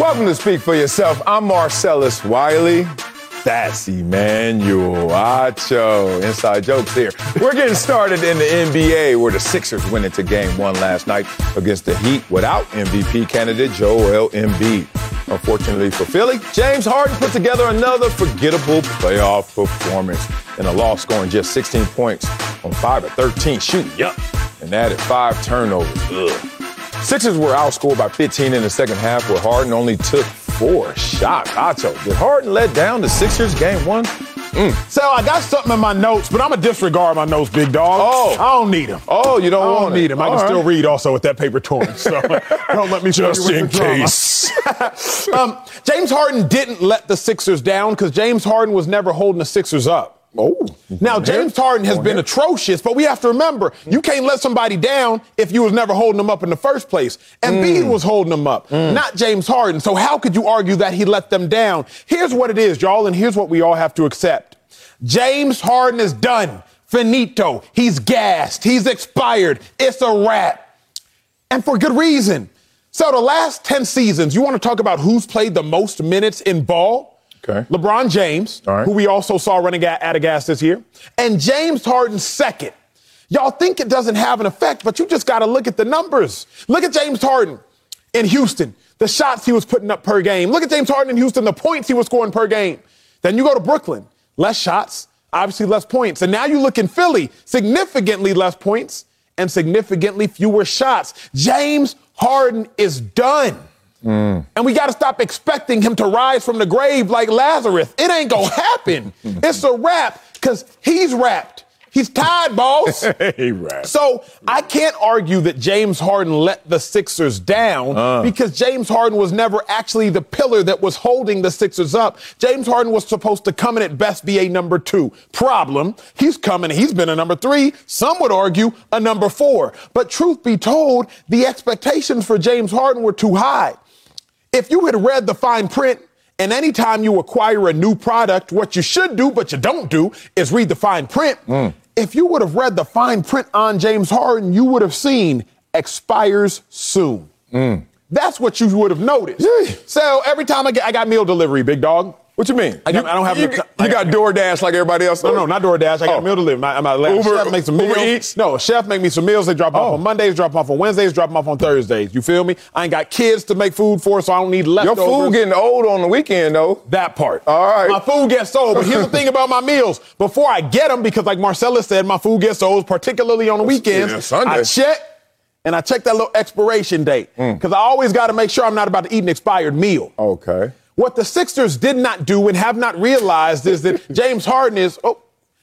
Welcome to Speak for Yourself. I'm Marcellus Wiley. That's Emmanuel Acho. Inside jokes here. We're getting started in the NBA where the Sixers went into game one last night against the Heat without MVP candidate Joel Embiid. Unfortunately for Philly, James Harden put together another forgettable playoff performance in a loss, scoring just 16 points on 5 of 13 shooting. Yup. And added five turnovers. Ugh. Sixers were outscored by 15 in the second half, where Harden only took four shots. Acho, did Harden let down the Sixers game one? Mm. So I got something in my notes, but I'm gonna disregard my notes, big dog. Oh, I don't need them. Oh, you don't, I don't need them. I can All still read also with that paper torn. So don't let me Just in with the drama. case. um, James Harden didn't let the Sixers down because James Harden was never holding the Sixers up. Oh, Now, James Harden has oh, been atrocious, but we have to remember you can't let somebody down if you was never holding them up in the first place. And Embiid mm. was holding them up, mm. not James Harden. So how could you argue that he let them down? Here's what it is, y'all, and here's what we all have to accept. James Harden is done. Finito. He's gassed. He's expired. It's a wrap. And for good reason. So the last 10 seasons, you want to talk about who's played the most minutes in ball? Okay. LeBron James, right. who we also saw running out of gas this year, and James Harden second. Y'all think it doesn't have an effect, but you just got to look at the numbers. Look at James Harden in Houston, the shots he was putting up per game. Look at James Harden in Houston, the points he was scoring per game. Then you go to Brooklyn, less shots, obviously less points. And now you look in Philly, significantly less points and significantly fewer shots. James Harden is done. And we got to stop expecting him to rise from the grave like Lazarus. It ain't going to happen. it's a wrap because he's wrapped. He's tied, boss. he rapped. So I can't argue that James Harden let the Sixers down Uh. because James Harden was never actually the pillar that was holding the Sixers up. James Harden was supposed to come in at best be a number two. Problem, he's coming, he's been a number three. Some would argue a number four. But truth be told, the expectations for James Harden were too high. If you had read the fine print, and anytime you acquire a new product, what you should do, but you don't do, is read the fine print. Hmm. If you would have read the fine print on James Harden, you would have seen expires soon. Hmm. That's what you would have noticed. So every time I get, I got meal delivery, big dog. What you mean? I got- you, I don't have You, the- you got DoorDash like everybody else. No, no, not DoorDash. I got Oh. meal delivery. My, my Uber- chef makes some Uber meals. Eats? No, chef make me some meals. They drop off Oh. on Mondays, drop off on Wednesdays, drop them off on Thursdays. You feel me? I ain't got kids to make food for, so I don't need leftovers. Your food getting old on the weekend though. That part. All right. My food gets sold. But here's the thing about my meals. Before I get them, because like Marcella said, my food gets sold, particularly on the weekends. yeah, Sunday. I check and I check that little expiration date. Mm. Because I always got to make sure I'm not about to eat an expired meal. Okay. What the Sixers did not do and have not realized is that James Harden is, oh,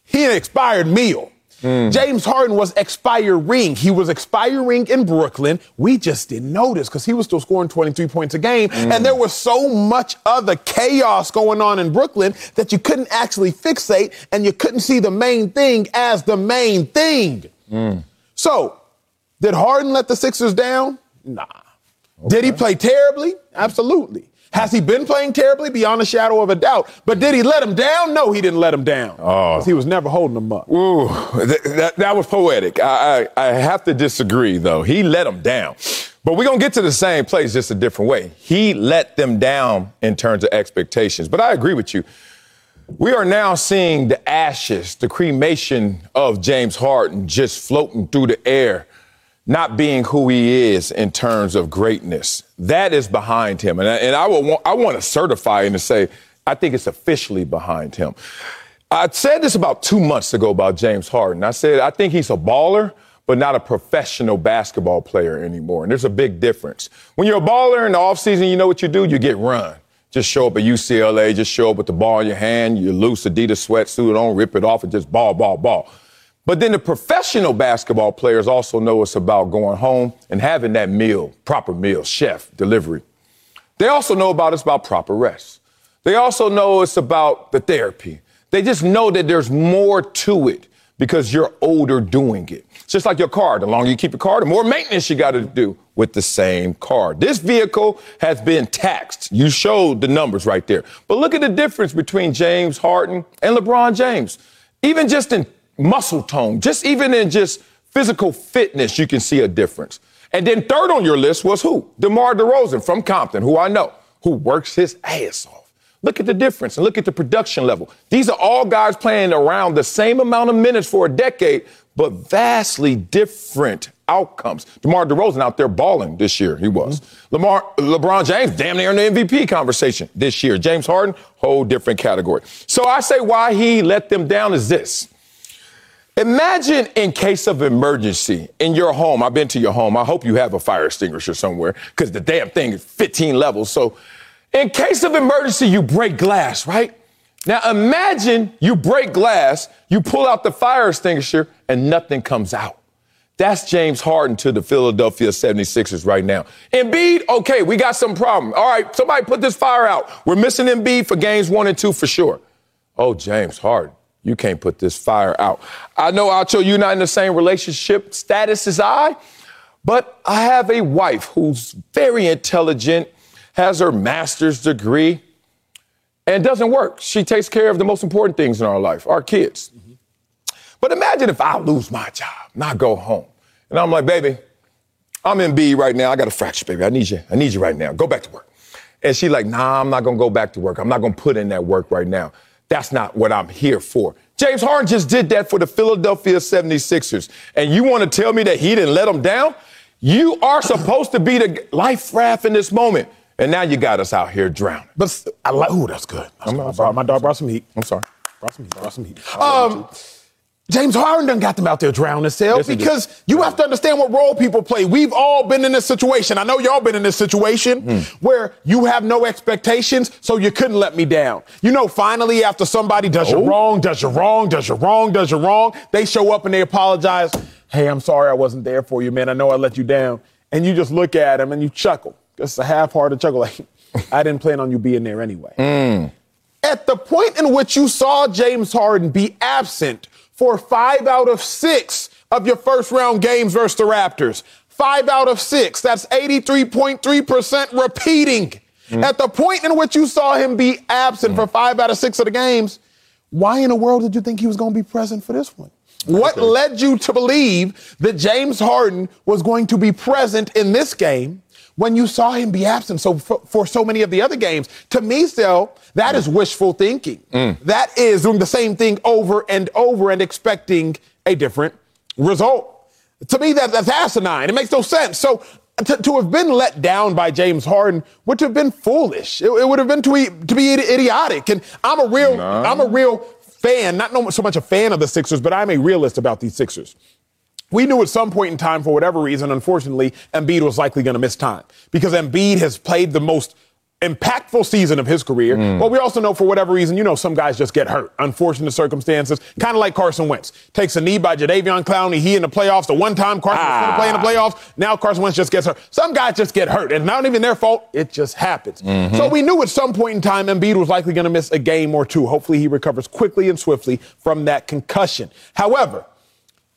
he an expired meal. Hmm. James Harden was expiring. He was expiring in Brooklyn. We just didn't notice because he was still scoring 23 points a game. Hmm. And there was so much other chaos going on in Brooklyn that you couldn't actually fixate and you couldn't see the main thing as the main thing. Hmm. So, did Harden let the Sixers down? Nah. Did he play terribly? Absolutely. Has he been playing terribly? Beyond a shadow of a doubt. But did he let him down? No, he didn't let him down. Oh. He was never holding him up. Ooh, th- that, that was poetic. I, I, I have to disagree, though. He let him down. But we're going to get to the same place just a different way. He let them down in terms of expectations. But I agree with you. We are now seeing the ashes, the cremation of James Harden just floating through the air, not being who he is in terms of greatness. That is behind him. And I, and I, will want, I want to certify and to say, I think it's officially behind him. I said this about two months ago about James Harden. I said, I think he's a baller, but not a professional basketball player anymore. And there's a big difference. When you're a baller in the offseason, you know what you do? You get run. Just show up at UCLA, just show up with the ball in your hand, you loose Adidas sweatsuit on, rip it off, and just ball, ball, ball. But then the professional basketball players also know it's about going home and having that meal, proper meal, chef, delivery. They also know about it's about proper rest. They also know it's about the therapy. They just know that there's more to it because you're older doing it. It's just like your car. The longer you keep your car, the more maintenance you got to do with the same car. This vehicle has been taxed. You showed the numbers right there. But look at the difference between James Harden and LeBron James. Even just in muscle tone, just even in just physical fitness, you can see a difference. And then third on your list was who? DeMar DeRozan from Compton, who I know, who works his ass off. Look at the difference and look at the production level. These are all guys playing around the same amount of minutes for a decade, but vastly different outcomes. DeMar DeRozan out there balling this year, he was. Mm-hmm. Lamar, LeBron James, damn near in the MVP conversation this year. James Harden, whole different category. So I say why he let them down is this. Imagine in case of emergency in your home. I've been to your home. I hope you have a fire extinguisher somewhere because the damn thing is 15 levels. So in case of emergency, you break glass, right? Now imagine you break glass, you pull out the fire extinguisher, and nothing comes out. That's James Harden to the Philadelphia 76ers right now. Embiid, okay, we got some problem. All right, somebody put this fire out. We're missing Embiid for games one and two for sure. Oh, James Harden, you can't put this fire out. I know, Acho, you're not in the same relationship status as I, but I have a wife who's very intelligent, has her master's degree, and doesn't work. She takes care of the most important things in our life, our kids. Mm-hmm. But imagine if I lose my job and I go home and I'm like, baby, I'm Embiid right now. I got a fracture, baby. I need you. I need you right now. Go back to work. And she's like, nah, I'm not going to go back to work. I'm not going to put in that work right now. That's not what I'm here for. James Harden just did that for the Philadelphia 76ers. And you want to tell me that he didn't let them down? You are supposed to be the life raft in this moment. And now you got us out here drowning. But I like, ooh, that's good. That's good. Brought, my dog brought some heat. I'm sorry. Brought some heat. Brought some heat. Um, James Harden done got them out there drowning, Sale, yes, because you have to understand what role people play. We've all been in this situation. I know y'all been in this situation hmm. where you have no expectations, so you couldn't let me down. You know, finally, after somebody does oh. you wrong, does you wrong, does you wrong, does you wrong, they show up and they apologize. Hey, I'm sorry I wasn't there for you, man. I know I let you down. And you just look at them and you chuckle. It's a half-hearted chuckle. Like, I didn't plan on you being there anyway. Mm. At the point in which you saw James Harden be absent for five out of six of your first round games versus the Raptors. Five out of six. That's 83.3% repeating. Mm. At the point in which you saw him be absent mm. for five out of six of the games, why in the world did you think he was going to be present for this one? What led you to believe that James Harden was going to be present in this game when you saw him be absent so for, for so many of the other games. To me, still, that mm. is wishful thinking. Mm. That is doing the same thing over and over and expecting a different result. To me, that, that's asinine. It makes no sense. So to, to, have been let down by James Harden would have been foolish. It, it would have been to, to be idiotic. And I'm a real, no. I'm a real fan, not so much a fan of the Sixers, but I'm a realist about these Sixers we knew at some point in time, for whatever reason, unfortunately, Embiid was likely going to miss time because Embiid has played the most impactful season of his career. Mm. But we also know for whatever reason, you know, some guys just get hurt. Unfortunate circumstances, kind of like Carson Wentz. Takes a knee by Jadeveon Clowney. He in the playoffs. The one time Carson ah. was going to play in the playoffs. Now Carson Wentz just gets hurt. Some guys just get hurt. And not even their fault. It just happens. Mm-hmm. So we knew at some point in time Embiid was likely going to miss a game or two. Hopefully he recovers quickly and swiftly from that concussion. However,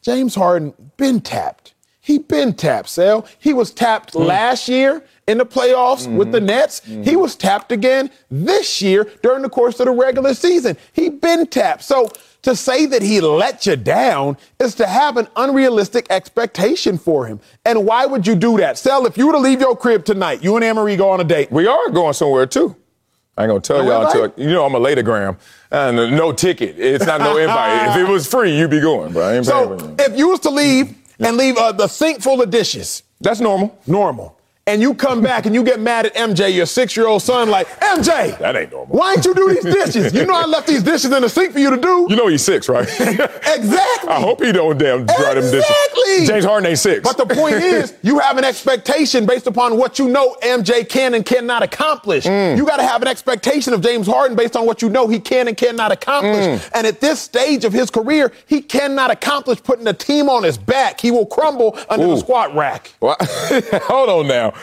James Harden been tapped. He been tapped, Sal. He was tapped mm. last year in the playoffs mm-hmm. with the Nets. Mm-hmm. He was tapped again this year during the course of the regular season. He been tapped. So to say that he let you down is to have an unrealistic expectation for him. And why would you do that? Sal, if you were to leave your crib tonight, you and Anne-Marie go on a date. We are going somewhere too. I ain't gonna tell y'all until you know I'm a latergram and no ticket. It's not no invite. if it was free, you'd be going, bro. so if you was to leave and leave uh, the sink full of dishes, that's normal. Normal and you come back and you get mad at MJ, your six year old son, like, MJ, that ain't normal. Why ain't you do these dishes? You know I left these dishes in the sink for you to do. You know he's six, right? exactly. I hope he don't damn dry them dishes. Exactly. James Harden ain't six. But the point is, you have an expectation based upon what you know MJ can and cannot accomplish. Mm. You got to have an expectation of James Harden based on what you know he can and cannot accomplish. Mm. And at this stage of his career, he cannot accomplish putting a team on his back. He will crumble under Ooh. the squat rack. Well, hold on now.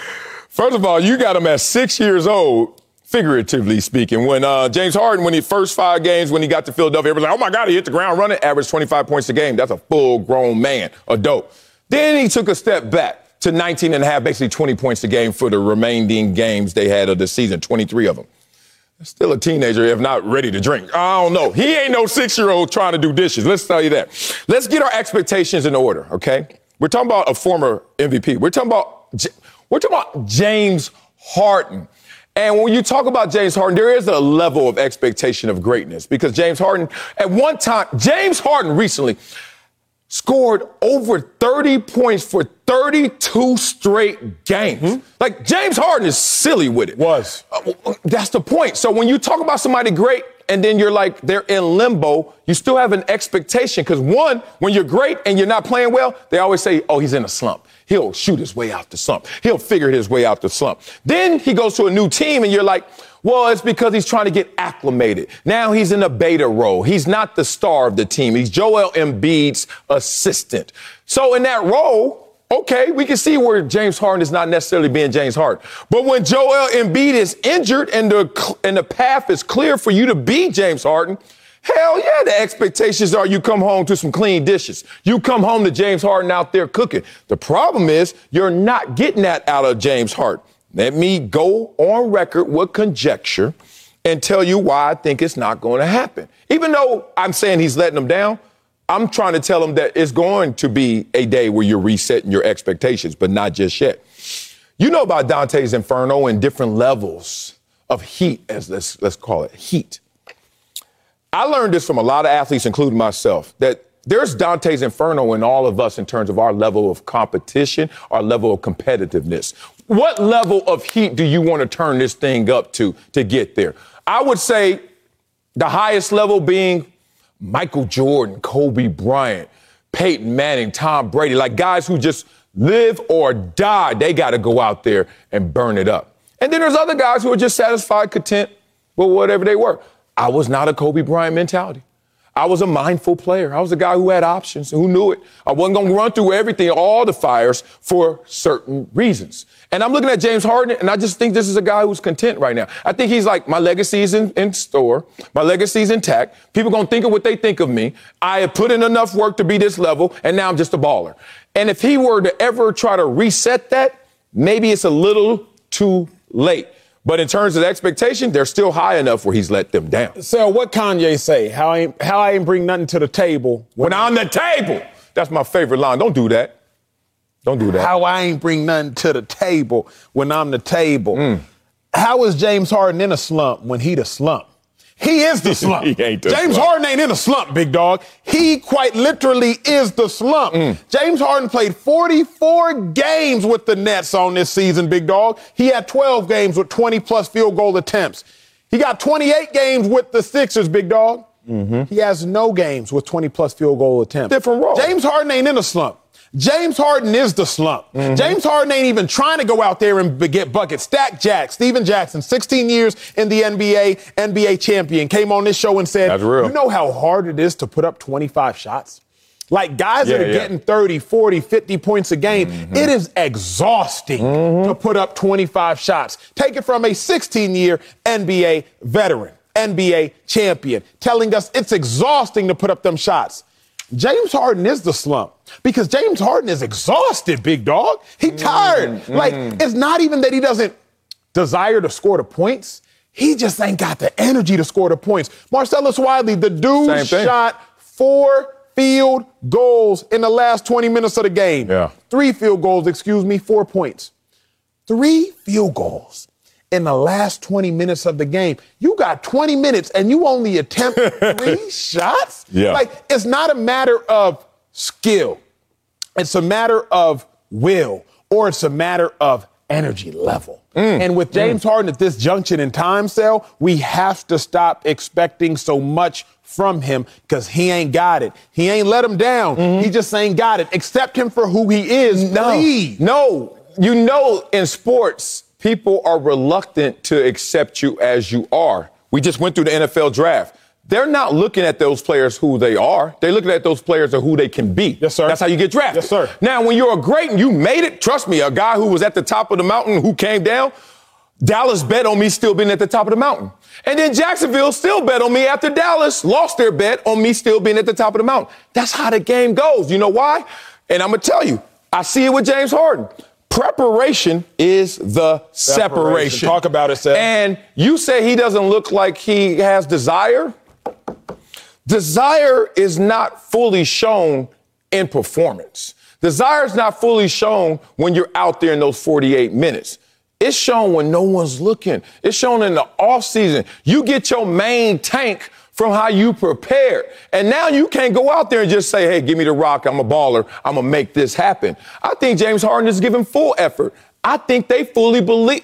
First of all, you got him at six years old, figuratively speaking. When uh, James Harden, when he first five games, when he got to Philadelphia, everybody was like, oh my God, he hit the ground running, averaged 25 points a game. That's a full grown man, adult. Then he took a step back to 19 and a half, basically 20 points a game for the remaining games they had of the season, 23 of them. Still a teenager, if not ready to drink. I don't know. He ain't no six year old trying to do dishes. Let's tell you that. Let's get our expectations in order, okay? We're talking about a former MVP. We're talking about we're talking about James Harden. And when you talk about James Harden, there is a level of expectation of greatness because James Harden, at one time, James Harden recently scored over 30 points for 32 straight games. Mm-hmm. Like James Harden is silly with it. Was. Uh, that's the point. So when you talk about somebody great and then you're like they're in limbo, you still have an expectation cuz one, when you're great and you're not playing well, they always say, "Oh, he's in a slump." He'll shoot his way out the slump. He'll figure his way out the slump. Then he goes to a new team and you're like, well, it's because he's trying to get acclimated. Now he's in a beta role. He's not the star of the team. He's Joel Embiid's assistant. So in that role, okay, we can see where James Harden is not necessarily being James Harden. But when Joel Embiid is injured and the, and the path is clear for you to be James Harden, Hell yeah, the expectations are you come home to some clean dishes. You come home to James Harden out there cooking. The problem is you're not getting that out of James Harden. Let me go on record with conjecture and tell you why I think it's not going to happen. Even though I'm saying he's letting them down, I'm trying to tell them that it's going to be a day where you're resetting your expectations, but not just yet. You know about Dante's Inferno and different levels of heat, as let's, let's call it heat. I learned this from a lot of athletes, including myself, that there's Dante's Inferno in all of us in terms of our level of competition, our level of competitiveness. What level of heat do you want to turn this thing up to to get there? I would say the highest level being Michael Jordan, Kobe Bryant, Peyton Manning, Tom Brady, like guys who just live or die. They got to go out there and burn it up. And then there's other guys who are just satisfied, content with whatever they were. I was not a Kobe Bryant mentality. I was a mindful player. I was a guy who had options, who knew it. I wasn't going to run through everything, all the fires for certain reasons. And I'm looking at James Harden, and I just think this is a guy who's content right now. I think he's like, my legacy is in, in store. My legacy is intact. People going to think of what they think of me. I have put in enough work to be this level, and now I'm just a baller. And if he were to ever try to reset that, maybe it's a little too late. But in terms of expectation, they're still high enough where he's let them down. So what Kanye say? How I ain't, how I ain't bring nothing to the table when, when I'm the table. That's my favorite line. Don't do that. Don't do that. How I ain't bring nothing to the table when I'm the table. Mm. How is James Harden in a slump when he the slump? He is the slump. James slump. Harden ain't in a slump, big dog. He quite literally is the slump. Mm. James Harden played 44 games with the Nets on this season, big dog. He had 12 games with 20 plus field goal attempts. He got 28 games with the Sixers, big dog. Mm-hmm. He has no games with 20 plus field goal attempts. Different role. James Harden ain't in a slump. James Harden is the slump. Mm-hmm. James Harden ain't even trying to go out there and get buckets. Stack Jack, Stephen Jackson, 16 years in the NBA, NBA champion, came on this show and said, You know how hard it is to put up 25 shots? Like guys yeah, that are yeah. getting 30, 40, 50 points a game, mm-hmm. it is exhausting mm-hmm. to put up 25 shots. Take it from a 16 year NBA veteran, NBA champion, telling us it's exhausting to put up them shots. James Harden is the slump because James Harden is exhausted, big dog. He mm, tired. Mm, like it's not even that he doesn't desire to score the points. He just ain't got the energy to score the points. Marcellus Wiley, the dude shot four field goals in the last 20 minutes of the game. Yeah. Three field goals, excuse me, four points. Three field goals in the last 20 minutes of the game. You got 20 minutes and you only attempt three shots? Yeah. Like, it's not a matter of skill, it's a matter of will, or it's a matter of energy level. Mm. And with James mm. Harden at this junction in time cell, we have to stop expecting so much from him because he ain't got it. He ain't let him down. Mm-hmm. He just ain't got it. Accept him for who he is. No. Please. No. You know, in sports, people are reluctant to accept you as you are. We just went through the NFL draft. they're not looking at those players who they are. They're looking at those players of who they can be. Yes, sir. That's how you get drafted. Yes, sir. Now, when you're a great and you made it, trust me, a guy who was at the top of the mountain who came down, Dallas bet on me still being at the top of the mountain. And then Jacksonville still bet on me after Dallas lost their bet on me still being at the top of the mountain. That's how the game goes. You know why? And I'm going to tell you, I see it with James Harden. Preparation is the separation. Separation. Talk about it, Seth. And you say he doesn't look like he has desire. Desire is not fully shown in performance. Desire is not fully shown when you're out there in those 48 minutes. It's shown when no one's looking. It's shown in the off season. You get your main tank from how you prepare. And now you can't go out there and just say, hey, give me the rock. I'm a baller. I'm going to make this happen. I think James Harden is giving full effort. I think they fully believe.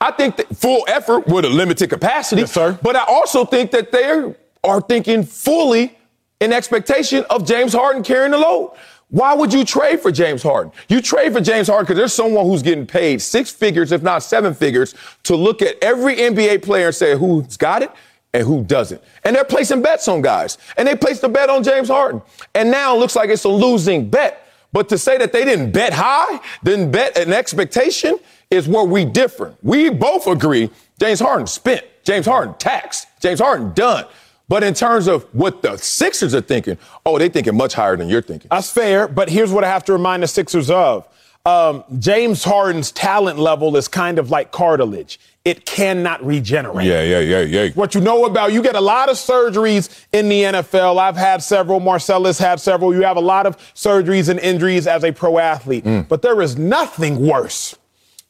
I think that full effort with a limited capacity. Yes, sir. But I also think that they are thinking fully in expectation of James Harden carrying the load. Why would you trade for James Harden? You trade for James Harden because there's someone who's getting paid six figures, if not seven figures, to look at every NBA player and say who's got it and who doesn't. And they're placing bets on guys. And they placed a bet on James Harden. And now it looks like it's a losing bet. But to say that they didn't bet high, didn't bet an expectation, is where we differ. We both agree James Harden spent, James Harden taxed, James Harden done. But in terms of what the Sixers are thinking, oh, they're thinking much higher than you're thinking. That's fair, but here's what I have to remind the Sixers of. Um, James Harden's talent level is kind of like cartilage. It cannot regenerate. Yeah, yeah, yeah, yeah. What you know about, you get a lot of surgeries in the NFL. I've had several. Marcellus had several. You have a lot of surgeries and injuries as a pro athlete. Mm. But there is nothing worse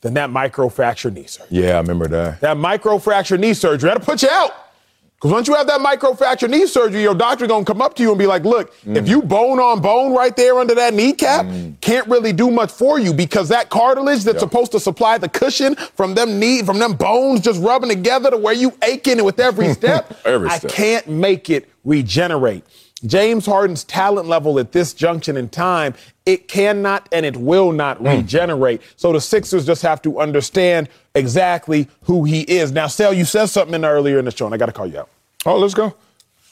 than that microfracture knee surgery. Yeah, I remember that. That microfracture knee surgery, that'll put you out. Because once you have that microfracture knee surgery, your doctor gonna come up to you and be like, "Look, if mm. you bone on bone right there under that kneecap, mm. can't really do much for you because that cartilage that's Yeah. supposed to supply the cushion from them knee from them bones just rubbing together to where you aching with every step, Every I can't make it regenerate." James Harden's talent level at this junction in time, it cannot and it will not mm. regenerate. So the Sixers just have to understand exactly who he is. Now, Sel, you said something earlier in the show, and I got to call you out. Oh, let's go.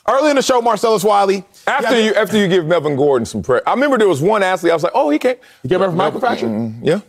Early in the show, Marcellus Wiley. After you, after you give Melvin Gordon some prayer, I remember there was one athlete. I was like, oh, he can't. You came back from microfracture? Mm, Yeah,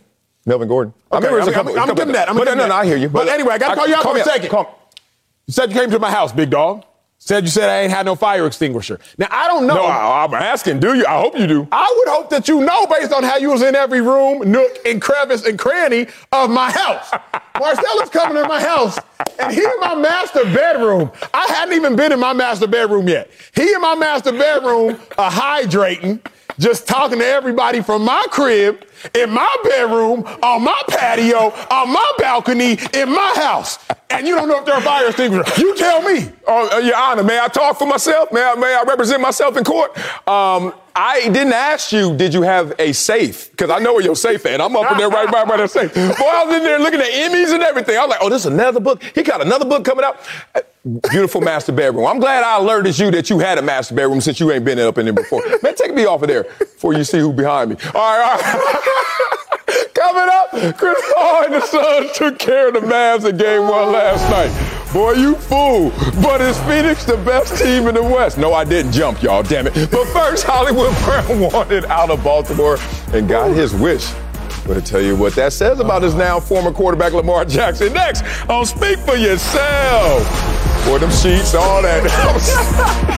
Melvin Gordon. I Okay, remember it was I'm, a couple. I'm, I'm couple- giving that. I'm but giving no, that. no, I hear you. But, anyway, I got to call you out for a second. You said you came to my house, big dog. Said you said I ain't had no fire extinguisher. Now I don't know. No, I, I'm asking. Do you? I hope you do. I would hope that you know based on how you was in every room, nook, and crevice and cranny of my house. Marcella's coming in my house, and he in my master bedroom. I hadn't even been in my master bedroom yet. He in my master bedroom, uh, hydrating, just talking to everybody from my crib, in my bedroom, on my patio, on my balcony, in my house. And you don't know if they're a fire extinguisher. You tell me. Oh, uh, Your Honor, may I talk for myself? May I, may I represent myself in court? Um, I didn't ask you, did you have a safe? Because I know where your safe at. I'm up in there right by, by the safe. Boy, I was in there looking at Emmys and everything. I was like, oh, this is another book. He got another book coming out. Uh, Beautiful master bedroom. I'm glad I alerted you that you had a master bedroom since you ain't been up in there before. Man, take me off of there before you see who behind me. All right, all right. Coming up, Chris Paul and the Suns took care of the Mavs in game one last night. Boy, you fool. But is Phoenix the best team in the West? No, I didn't jump, y'all, damn it. But first, Hollywood Brown wanted out of Baltimore and got his wish. But I tell you what that says about his now former quarterback Lamar Jackson. Next on Speak for Yourself. For them sheets, all that.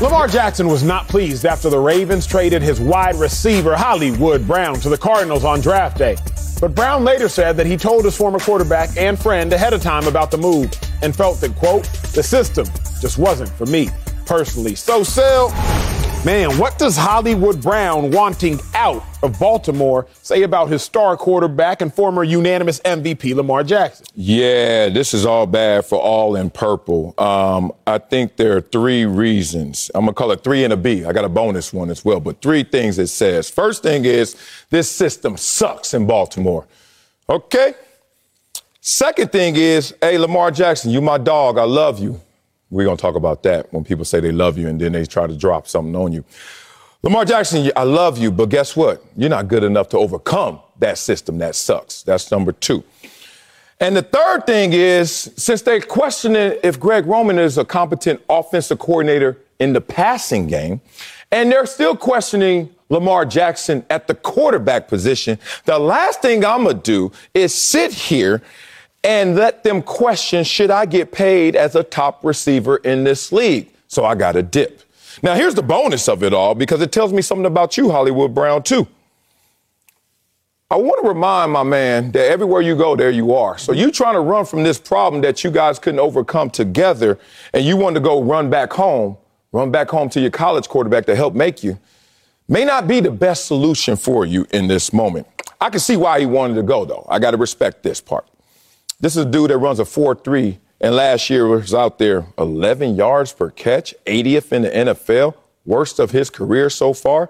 Lamar Jackson was not pleased after the Ravens traded his wide receiver Hollywood Brown to the Cardinals on draft day. But Brown later said that he told his former quarterback and friend ahead of time about the move and felt that, quote, the system just wasn't for me personally. So, Sel, Man, what does Hollywood Brown wanting out of Baltimore say about his star quarterback and former unanimous MVP Lamar Jackson? Yeah, this is all bad for all in purple. Um, I think there are three reasons. I'm gonna call it three and a B. I got a bonus one as well, but three things it says. First thing is this system sucks in Baltimore. Okay. Second thing is, hey, Lamar Jackson, you my dog. I love you. We're going to talk about that when people say they love you and then they try to drop something on you. Lamar Jackson, I love you, but guess what? You're not good enough to overcome that system that sucks. That's number two. And the third thing is, since they're questioning if Greg Roman is a competent offensive coordinator in the passing game, and they're still questioning Lamar Jackson at the quarterback position, the last thing I'm going to do is sit here and let them question should I get paid as a top receiver in this league? So I got a dip. Now, here's the bonus of it all because it tells me something about you, Hollywood Brown, too. I want to remind my man that everywhere you go, there you are. So you trying to run from this problem that you guys couldn't overcome together, and you want to go run back home, run back home to your college quarterback to help make you, may not be the best solution for you in this moment. I can see why he wanted to go, though. I got to respect this part. This is a dude that runs a 4 3, and last year was out there 11 yards per catch, 80th in the NFL, worst of his career so far.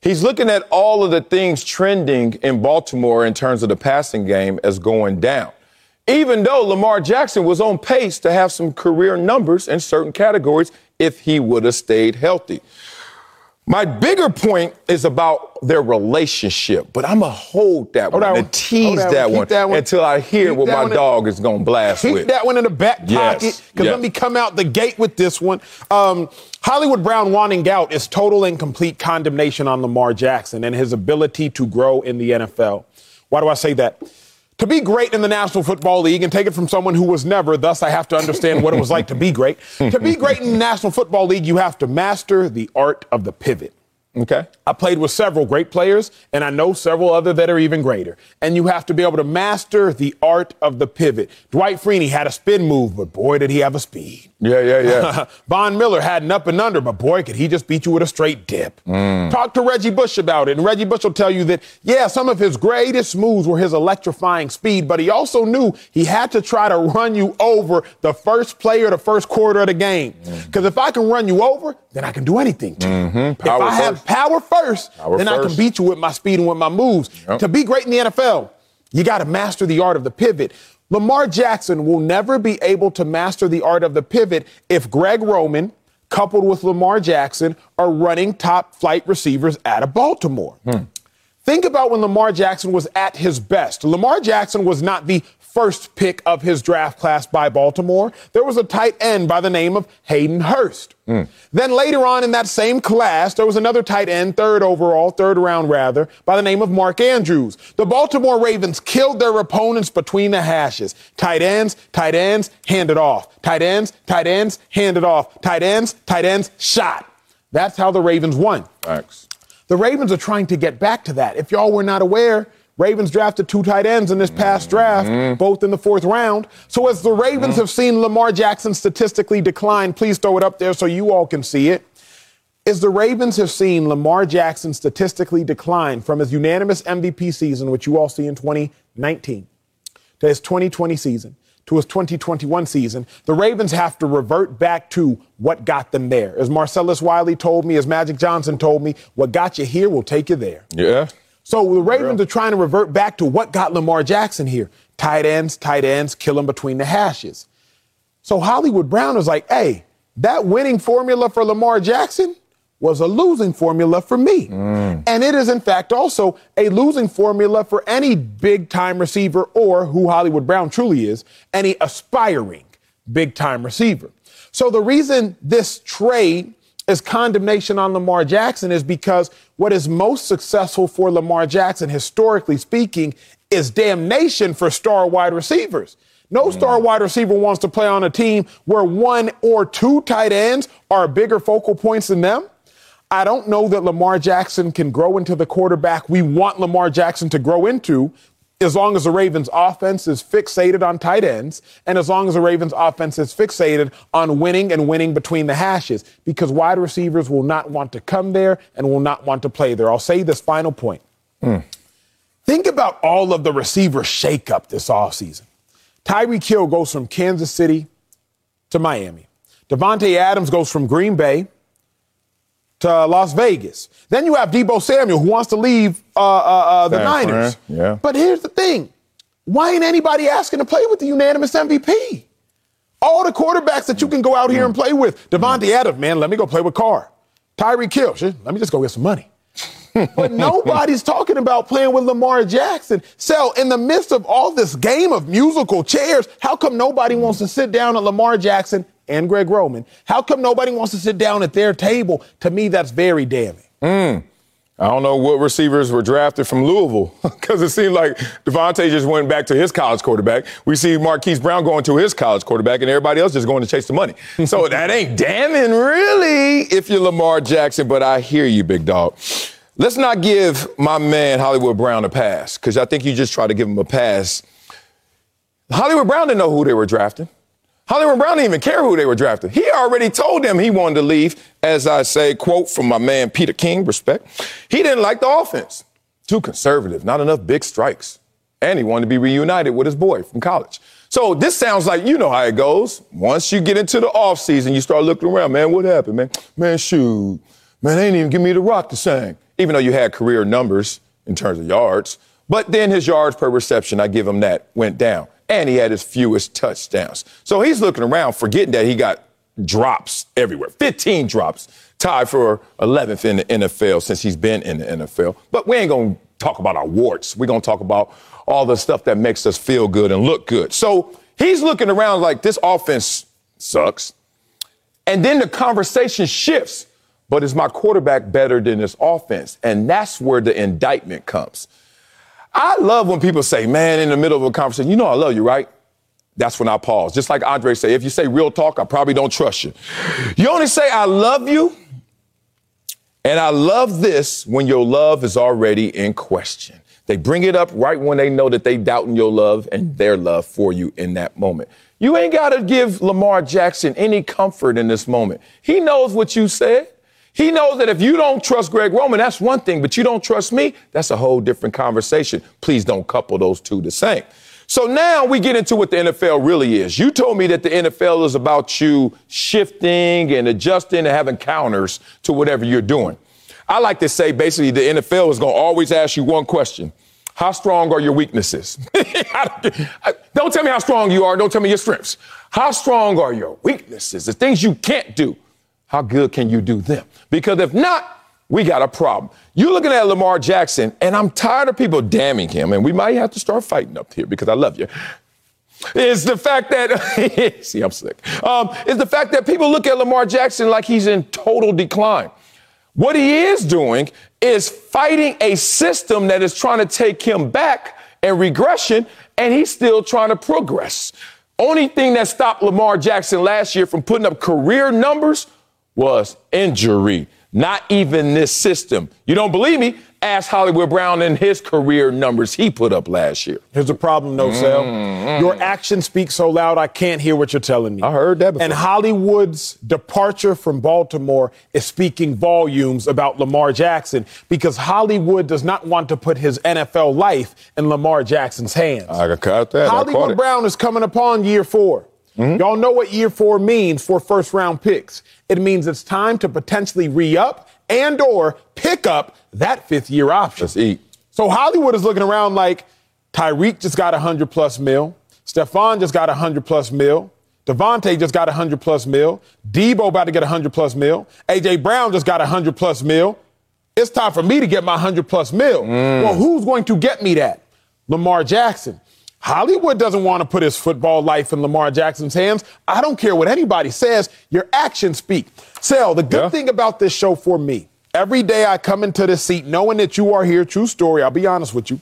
He's looking at all of the things trending in Baltimore in terms of the passing game as going down. Even though Lamar Jackson was on pace to have some career numbers in certain categories if he would have stayed healthy. My bigger point is about their relationship, but I'm going to hold that hold one and tease that, that, one that, one until I hear Keep what my dog in, is going to blast keep with. that one in the back pocket because yes. let me come out the gate with this one. Um, Hollywood Brown wanting out is total and complete condemnation on Lamar Jackson and his ability to grow in the NFL. Why do I say that? To be great in the National Football League and take it from someone who was never, thus I have to understand what it was like to be great. to be great in the National Football League, you have to master the art of the pivot. Okay. I played with several great players, and I know several other that are even greater. And you have to be able to master the art of the pivot. Dwight Freeney had a spin move, but boy, did he have a speed. Yeah, yeah, yeah. Von Miller had an up and under, but boy, could he just beat you with a straight dip. Mm. Talk to Reggie Bush about it, and Reggie Bush will tell you that, yeah, some of his greatest moves were his electrifying speed, but he also knew he had to try to run you over the first play or the first quarter of the game. Because mm. if I can run you over, then I can do anything to you. Mm-hmm. If I have power first, power then first. I can beat you with my speed and with my moves. Yep. To be great in the NFL, you got to master the art of the pivot. Lamar Jackson will never be able to master the art of the pivot if Greg Roman, coupled with Lamar Jackson, are running top flight receivers out of Baltimore. Hmm. Think about when Lamar Jackson was at his best. Lamar Jackson was not the first pick of his draft class by Baltimore, there was a tight end by the name of Hayden Hurst. Mm. Then later on in that same class, there was another tight end, third overall, third round rather, by the name of Mark Andrews. The Baltimore Ravens killed their opponents between the hashes. Tight ends, tight ends, handed off. Tight ends, tight ends, handed off. Tight ends, tight ends, shot. That's how the Ravens won. Thanks. The Ravens are trying to get back to that. If y'all were not aware, Ravens drafted two tight ends in this past draft, mm-hmm. both in the fourth round. So as the Ravens mm-hmm. have seen Lamar Jackson statistically decline, please throw it up there so you all can see it. As the Ravens have seen Lamar Jackson statistically decline from his unanimous MVP season, which you all see in 2019, to his 2020 season, to his 2021 season, the Ravens have to revert back to what got them there. As Marcellus Wiley told me, as Magic Johnson told me, what got you here will take you there. Yeah. So the Ravens are trying to revert back to what got Lamar Jackson here. Tight ends, tight ends, kill him between the hashes. So Hollywood Brown is like, hey, that winning formula for Lamar Jackson was a losing formula for me. Mm. And it is, in fact, also a losing formula for any big time receiver or who Hollywood Brown truly is, any aspiring big time receiver. So the reason this trade is condemnation on Lamar Jackson is because what is most successful for Lamar Jackson, historically speaking, is damnation for star wide receivers. No star wide receiver wants to play on a team where one or two tight ends are bigger focal points than them. I don't know that Lamar Jackson can grow into the quarterback we want Lamar Jackson to grow into as long as the Ravens offense is fixated on tight ends and as long as the Ravens offense is fixated on winning and winning between the hashes because wide receivers will not want to come there and will not want to play there. I'll say this final point. Mm. Think about all of the receiver shakeup this offseason. Tyreek Hill goes from Kansas City to Miami. Davante Adams goes from Green Bay to Las Vegas. Then you have Deebo Samuel who wants to leave uh, uh, uh, the San Niners. Fran, yeah. But here's the thing: why ain't anybody asking to play with the unanimous MVP? All the quarterbacks that you can go out here and play with. Davante Adams, man, let me go play with Carr. Tyreek Hill, let me just go get some money. but nobody's talking about playing with Lamar Jackson. So, in the midst of all this game of musical chairs, how come nobody wants to sit down at Lamar Jackson and Greg Roman. How come nobody wants to sit down at their table? To me, that's very damning. Mm. I don't know what receivers were drafted from Louisville because it seemed like Davante just went back to his college quarterback. We see Marquise Brown going to his college quarterback, and everybody else just going to chase the money. so that ain't damning, really, if you're Lamar Jackson. But I hear you, big dog. Let's not give my man Hollywood Brown a pass because I think you just try to give him a pass. Hollywood Brown didn't know who they were drafting. Hollywood Brown didn't even care who they were drafting. He already told them he wanted to leave, as I say, quote from my man Peter King, respect. He didn't like the offense. Too conservative, not enough big strikes. And he wanted to be reunited with his boy from college. So this sounds like you know how it goes. Once you get into the offseason, you start looking around, man, what happened, man? Man, shoot. Man, they didn't even give me the rock to sing. Even though you had career numbers in terms of yards. But then his yards per reception, I give him that, went down and he had his fewest touchdowns. So he's looking around, forgetting that he got drops everywhere 15 drops, tied for 11th in the NFL since he's been in the NFL. But we ain't going to talk about our warts. We're going to talk about all the stuff that makes us feel good and look good. So he's looking around like this offense sucks. And then the conversation shifts. But is my quarterback better than this offense? And that's where the indictment comes. I love when people say, man, in the middle of a conversation, you know I love you, right? That's when I pause. Just like Andre said, if you say real talk, I probably don't trust you. You only say I love you, and I love this when your love is already in question. They bring it up right when they know that they doubting your love and their love for you in that moment. You ain't got to give Lamar Jackson any comfort in this moment. He knows what you said. He knows that if you don't trust Greg Roman, that's one thing, but you don't trust me, that's a whole different conversation. Please don't couple those two the same. So now we get into what the NFL really is. You told me that the NFL is about you shifting and adjusting and having counters to whatever you're doing. I like to say basically the NFL is going to always ask you one question. How strong are your weaknesses? don't tell me how strong you are. Don't tell me your strengths. How strong are your weaknesses? The things you can't do. How good can you do them? Because if not, we got a problem. You're looking at Lamar Jackson, and I'm tired of people damning him, and we might have to start fighting up here because I love you. Is the fact that, see, I'm sick. Um, is the fact that people look at Lamar Jackson like he's in total decline. What he is doing is fighting a system that is trying to take him back and regression, and he's still trying to progress. Only thing that stopped Lamar Jackson last year from putting up career numbers was injury, not even this system. You don't believe me? Ask Hollywood Brown and his career numbers he put up last year. Here's the problem, no sell. Mm-hmm. Your actions speak so loud I can't hear what you're telling me. I heard that before. And Hollywood's departure from Baltimore is speaking volumes about Lamar Jackson because Hollywood does not want to put his NFL life in Lamar Jackson's hands. I got that. Hollywood Brown is coming upon year four. Mm-hmm. Y'all know what year four means for first round picks. It means it's time to potentially re-up and or pick up that fifth year option. Let's eat. So Hollywood is looking around like Tyreek just got a hundred plus mil. Stefon just got a hundred plus mil. Davante just got a hundred plus mil. Deebo about to get a hundred plus mil. AJ Brown just got a hundred plus mil. It's time for me to get my hundred plus mil. Mm. Well, who's going to get me that? Lamar Jackson. Hollywood doesn't want to put his football life in Lamar Jackson's hands. I don't care what anybody says. Your actions speak. Sell, the good yeah. thing about this show for me, every day I come into this seat knowing that you are here, true story. I'll be honest with you.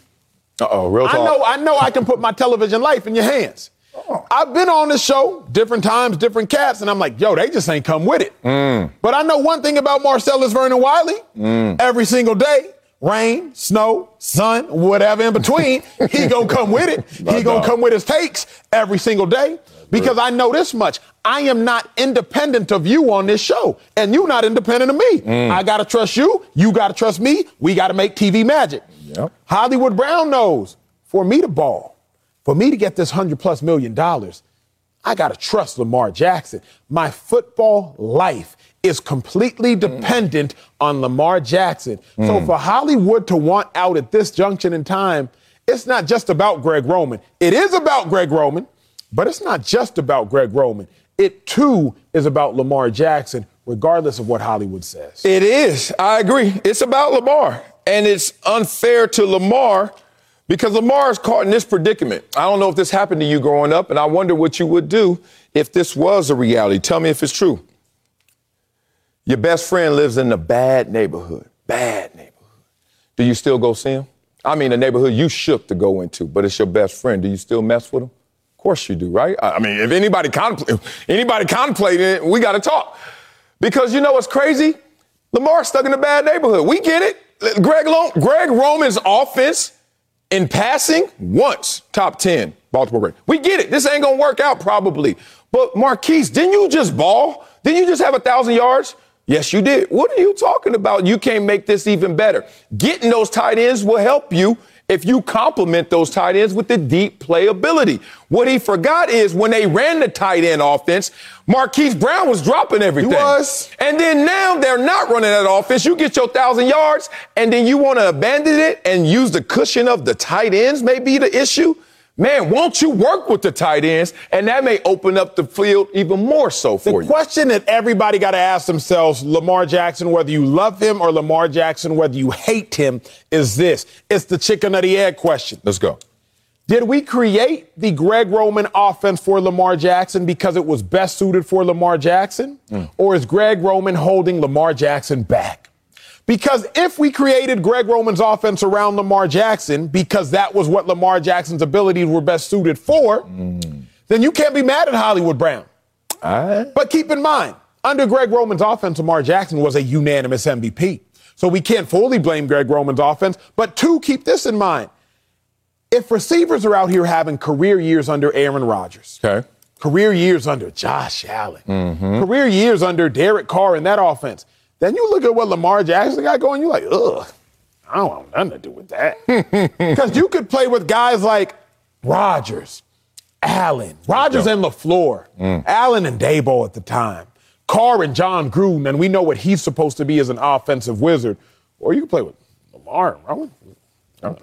Uh oh, real talk. I know, I know I can put my television life in your hands. Oh. I've been on this show different times, different cats, and I'm like, yo, they just ain't come with it. Mm. But I know one thing about Marcellus Vernon Wiley. Mm. Every single day, rain, snow, sun, whatever in between, he gonna come with it. He gonna come with his takes every single day. Because I know this much. I am not independent of you on this show, and you're not independent of me. Mm. I gotta trust you. You gotta trust me. We gotta make TV magic. Yep. Hollywood Brown knows for me to ball, for me to get this hundred plus million dollars, I gotta trust Lamar Jackson. My football life is completely mm. dependent on Lamar Jackson. So mm. for Hollywood to want out at this junction in time, it's not just about Greg Roman. It is about Greg Roman, but it's not just about Greg Roman. It too is about Lamar Jackson, regardless of what Hollywood says. It is. I agree. It's about Lamar. And it's unfair to Lamar because Lamar is caught in this predicament. I don't know if this happened to you growing up, and I wonder what you would do if this was a reality. Tell me if it's true. Your best friend lives in a bad neighborhood. Bad neighborhood. Do you still go see him? I mean, a neighborhood you shook to go into, but it's your best friend. Do you still mess with him? Of course you do, right? I mean, if anybody contempl- anybody contemplating it, we got to talk. Because you know what's crazy? Lamar's stuck in a bad neighborhood. We get it. Greg, Lo- Greg Roman's offense in passing once top 10 Baltimore Ravens. We get it. This ain't going to work out probably. But Marquise, didn't you just ball? Didn't you just have a thousand yards? Yes, you did. What are you talking about? You can't make this even better. Getting those tight ends will help you if you complement those tight ends with the deep playability. What he forgot is when they ran the tight end offense, Marquise Brown was dropping everything. He was. And then now they're not running that offense. You get your thousand yards, and then you want to abandon it and use the cushion of the tight ends, may be the issue. Man, won't you work with the tight ends? And that may open up the field even more so for The you. The question that everybody got to ask themselves, Lamar Jackson, whether you love him or Lamar Jackson, whether you hate him, is this. It's the chicken or the egg question. Let's go. Did we create the Greg Roman offense for Lamar Jackson because it was best suited for Lamar Jackson? Mm. Or is Greg Roman holding Lamar Jackson back? Because if we created Greg Roman's offense around Lamar Jackson because that was what Lamar Jackson's abilities were best suited for, then you can't be mad at Hollywood Brown. But keep in mind, under Greg Roman's offense, Lamar Jackson was a unanimous MVP. So we can't fully blame Greg Roman's offense. But two, keep this in mind. If receivers are out here having career years under Aaron Rodgers, Okay. career years under Josh Allen, mm-hmm. career years under Derek Carr in that offense, then you look at what Lamar Jackson got going, you're like, ugh, I don't want nothing to do with that. Because you could play with guys like Rodgers, Allen, Rodgers and LaFleur, mm. Allen and Daboll at the time, Carr and Jon Gruden, and we know what he's supposed to be as an offensive wizard. Or you can play with Lamar. Roman. I'm-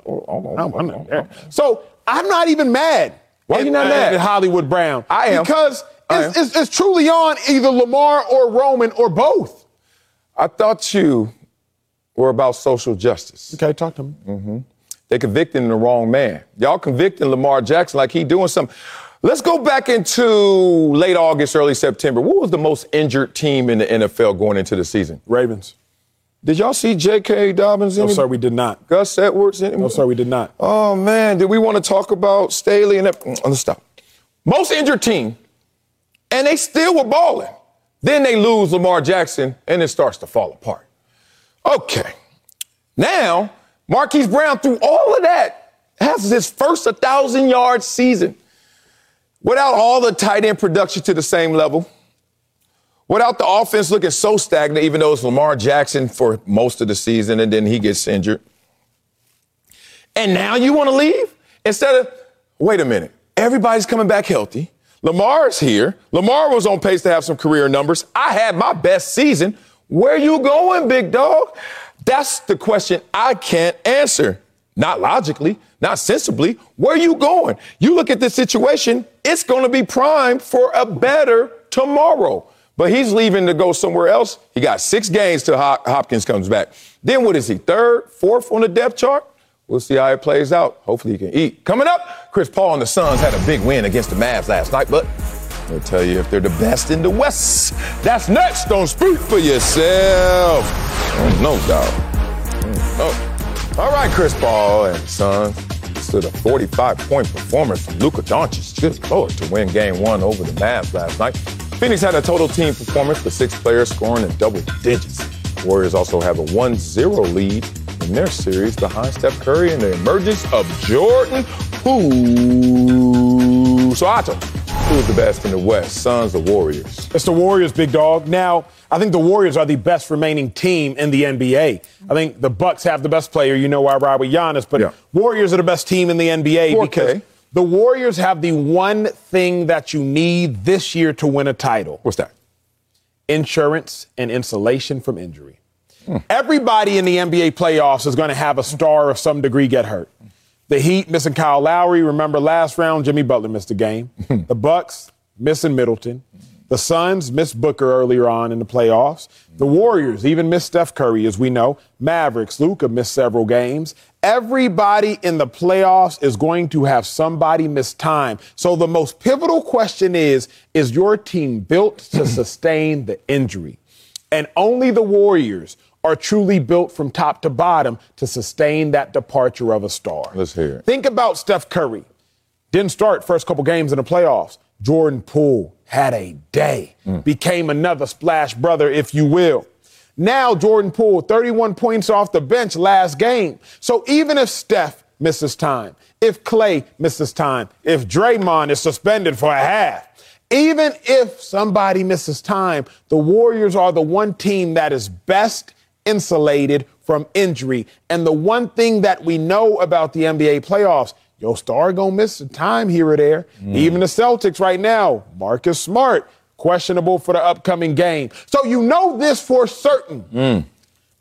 I'm not there. So I'm not even mad. Why are you not mad? at Hollywood Brown? I am. Because I it's, it's, it's truly on either Lamar or Roman or both. I thought you were about social justice. Okay, talk to me. They convicting the wrong man. Y'all convicting Lamar Jackson like he doing something. Let's go back into late August, early September. What was the most injured team in the NFL going into the season? Ravens. Did y'all see J.K. Dobbins? No, any- sir, we did not. Gus Edwards? Any- No, sir, we did not. Oh man, did we want to talk about Stanley and that? Mm, Let's stop. Most injured team, and they still were balling. Then they lose Lamar Jackson, and it starts to fall apart. Okay, now Marquise Brown, through all of that, has his first 1,000 yard season without all the tight end production to the same level. Without the offense looking so stagnant, even though it's Lamar Jackson for most of the season and then he gets injured. And now you want to leave? Instead of, wait a minute, everybody's coming back healthy. Lamar's here. Lamar was on pace to have some career numbers. I had my best season. Where you going, big dog? That's the question I can't answer. Not logically, not sensibly. Where are you going? You look at this situation, it's going to be primed for a better tomorrow. But he's leaving to go somewhere else. He got six games till Hopkins comes back. Then what is he? Third, fourth on the depth chart? We'll see how it plays out. Hopefully he can eat. Coming up, Chris Paul and the Suns had a big win against the Mavs last night, but we'll tell you if they're the best in the West. That's next. Don't speak for yourself. Oh, no doubt. Oh. All right, Chris Paul and Suns stood a 45-point performance from Luka Doncic, good lord, to win Game One over the Mavs last night. Phoenix had a total team performance with six players scoring in double digits. Warriors also have a 1-0 lead in their series behind Steph Curry and the emergence of Jordan Poole. So, Otto, who's the best in the West, Suns or Warriors? It's the Warriors, big dog. Now, I think the Warriors are the best remaining team in the NBA. I think the Bucks have the best player. You know why I ride with Giannis, but Yeah. Warriors are the best team in the NBA 4K. because the Warriors have the one thing that you need this year to win a title What's that? insurance and insulation from injury. Everybody in the NBA playoffs is going to have a star of some degree get hurt. The Heat missing Kyle Lowry. Remember last round, Jimmy Butler missed a game. the Bucks missing Middleton. The Suns missed Booker earlier on in the playoffs. The Warriors even missed Steph Curry, as we know. Mavericks, Luka missed several games. Everybody in the playoffs is going to have somebody miss time. So the most pivotal question is Is your team built to sustain the injury? And only the Warriors are truly built from top to bottom to sustain that departure of a star. Let's hear it. Think about Steph Curry. Didn't start first couple games in the playoffs. Jordan Poole had a day. Mm. Became another splash brother, if you will. Now Jordan Poole, 31 points off the bench last game. So even if Steph misses time, if Klay misses time, if Draymond is suspended for a half, even if somebody misses time, the Warriors are the one team that is best insulated from injury. And the one thing that we know about the NBA playoffs, your star gonna miss some time here or there. Mm. Even the Celtics right now, Marcus Smart, questionable for the upcoming game. So you know this for certain. Mm.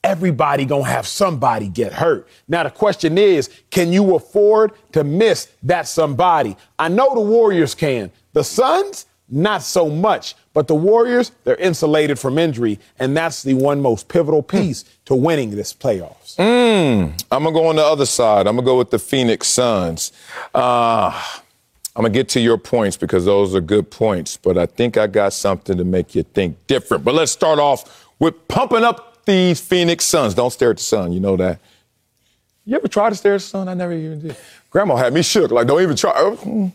Everybody gonna have somebody get hurt. Now the question is, can you afford to miss that somebody? I know the Warriors can. The Suns, not so much. But the Warriors, they're insulated from injury, and that's the one most pivotal piece to winning this playoffs. I'm gonna go on the other side. I'm gonna go with the Phoenix Suns. Uh, I'm gonna get to your points because those are good points, but I think I got something to make you think different. But let's start off with pumping up these Phoenix Suns. Don't stare at the sun, you know that. You ever try to stare at the sun? I never even did. Grandma had me shook. Like, don't even try. Oh, hmm.